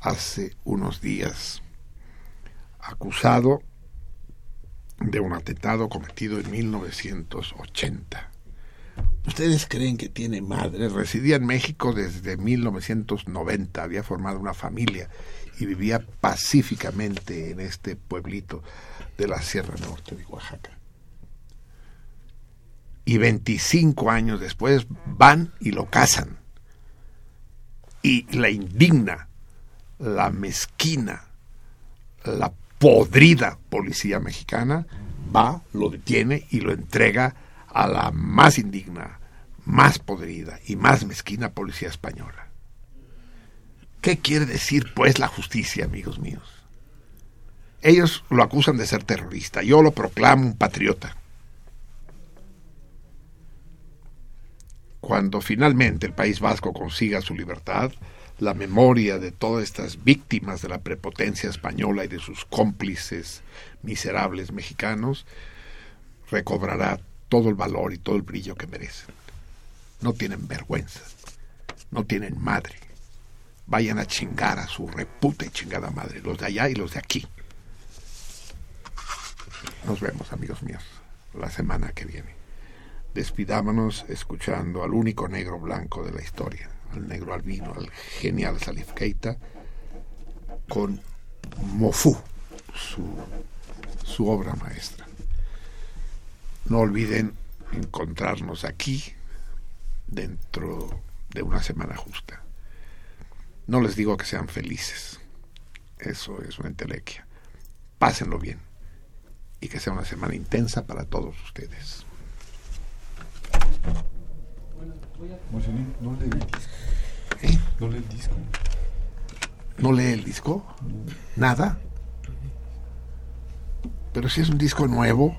hace unos días, acusado de un atentado cometido en 1980. ¿Ustedes creen que tiene madre? Residía en México desde 1990, había formado una familia y vivía pacíficamente en este pueblito de la Sierra Norte de Oaxaca. Y 25 años después van y lo casan. Y la indigna, la mezquina, la podrida policía mexicana va, lo detiene y lo entrega a la más indigna, más podrida y más mezquina policía española. ¿Qué quiere decir, pues, la justicia, amigos míos? Ellos lo acusan de ser terrorista, yo lo proclamo un patriota. Cuando finalmente el País Vasco consiga su libertad, la memoria de todas estas víctimas de la prepotencia española y de sus cómplices miserables mexicanos recobrará todo el valor y todo el brillo que merecen. No tienen vergüenza, no tienen madre. Vayan a chingar a su reputa y chingada madre, los de allá y los de aquí. Nos vemos, amigos míos, la semana que viene. Despidámonos escuchando al único negro blanco de la historia, al negro albino, al genial Salif Keita, con Mofu, su, su obra maestra. No olviden encontrarnos aquí dentro de una semana justa. No les digo que sean felices, eso es una entelequia. Pásenlo bien y que sea una semana intensa para todos ustedes. No lee el disco. ¿Eh? No lee el disco. ¿No lee el disco? ¿Nada? Pero si es un disco nuevo,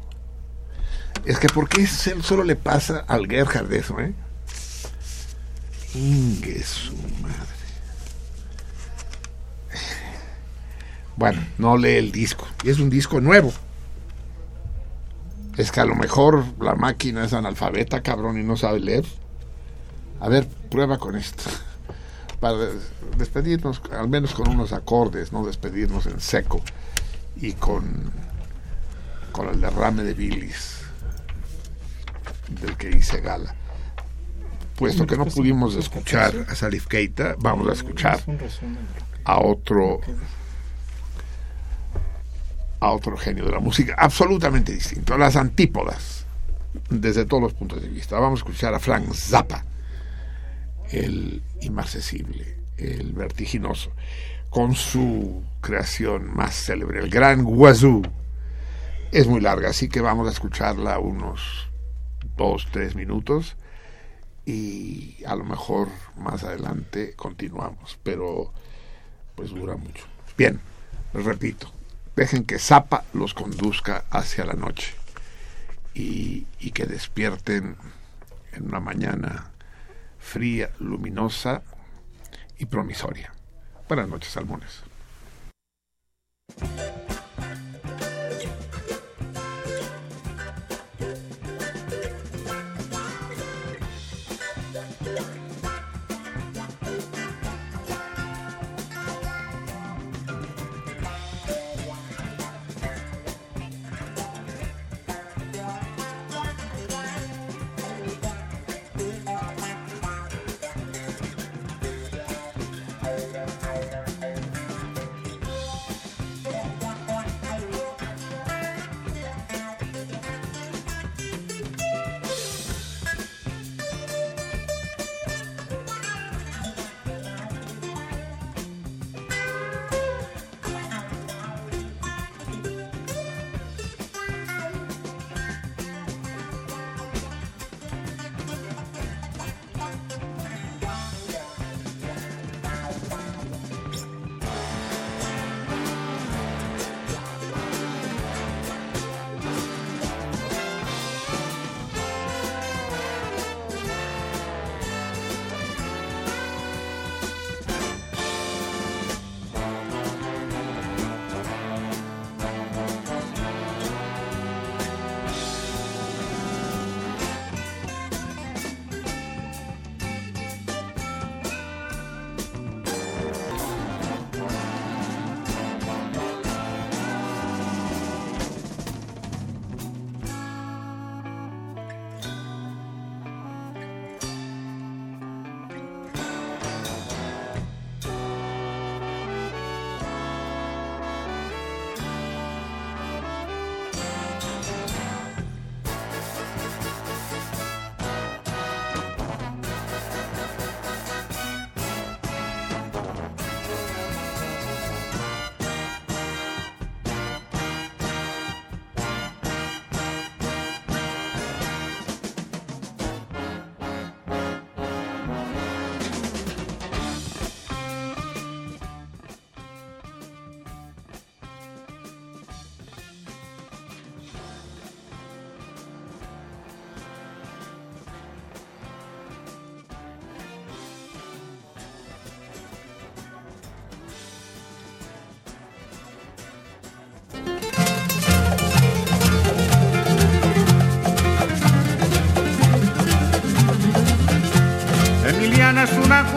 es que ¿por qué se- solo le pasa al Gerhard eso, eh? Ingue su madre. Bueno, no lee el disco. Y es un disco nuevo. Es que a lo mejor la máquina es analfabeta, cabrón, y no sabe leer. A ver, prueba con esto. Para despedirnos, al menos con unos acordes, no despedirnos en seco. Y con, con el derrame de bilis del que hice gala. Puesto que no pudimos escuchar a Salif Keita, vamos a escuchar a otro a otro genio de la música absolutamente distinto, las antípodas desde todos los puntos de vista. Vamos a escuchar a Frank Zappa, el inmarcesible, el vertiginoso, con su creación más célebre, el gran Wazoo. Es muy larga, así que vamos a escucharla unos dos, tres minutos y a lo mejor más adelante continuamos, pero pues dura mucho. Bien, repito, dejen que Zapa los conduzca hacia la noche y, que despierten en una mañana fría, luminosa y promisoria. Buenas noches, salmones.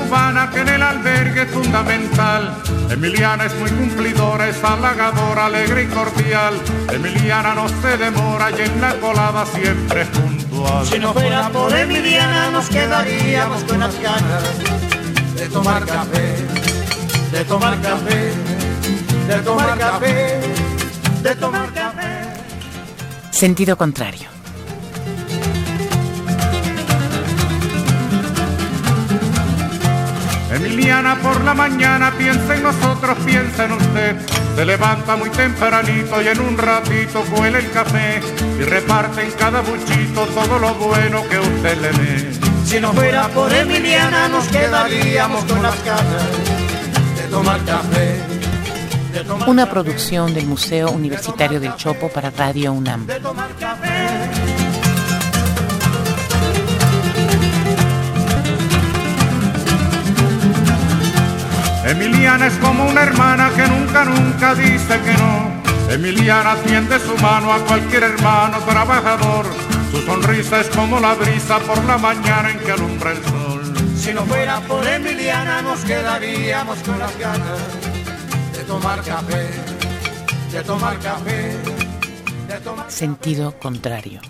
Cubana que en el albergue es fundamental. Emiliana es muy cumplidora, es halagadora, alegre y cordial. Emiliana no se demora y en la colada siempre es puntual. Si no fuera por Emiliana nos quedaríamos con las ganas de tomar café, de tomar café, de tomar café, de tomar café. Sentido contrario. Por la mañana piensa en nosotros, piensa en usted. Se levanta muy tempranito y en un ratito cuela el café y reparte en cada buchito todo lo bueno que usted le dé. Si no fuera por Emiliana nos quedaríamos con las ganas de tomar café, de tomar Una café, producción del Museo Universitario del Chopo para Radio UNAM. de tomar café. Emiliana es como una hermana que nunca, nunca dice que no. Emiliana tiende su mano a cualquier hermano trabajador. Su sonrisa es como la brisa por la mañana en que alumbra el sol. Si no fuera por Emiliana nos quedaríamos con las ganas de tomar café, de tomar café, de tomar, Sentido contrario.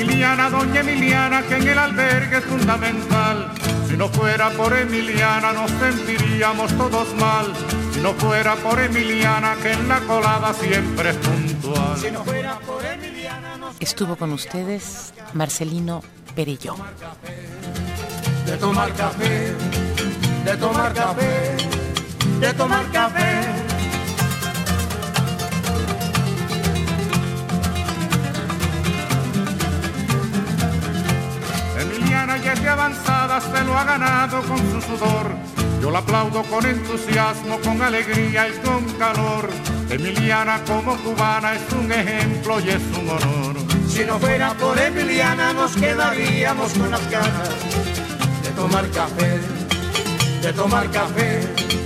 Emiliana, doña Emiliana, que en el albergue es fundamental. Si no fuera por Emiliana nos sentiríamos todos mal. Si no fuera por Emiliana, que en la colada siempre es puntual. Si no fuera por Emiliana nos Estuvo con ustedes Marcelino Perelló. de tomar café, de tomar café, de tomar café. De avanzada, se lo ha ganado con su sudor. Yo la aplaudo con entusiasmo, con alegría y con calor. Emiliana como cubana es un ejemplo y es un honor. Si no fuera por Emiliana nos quedaríamos con las ganas de tomar café, de tomar café.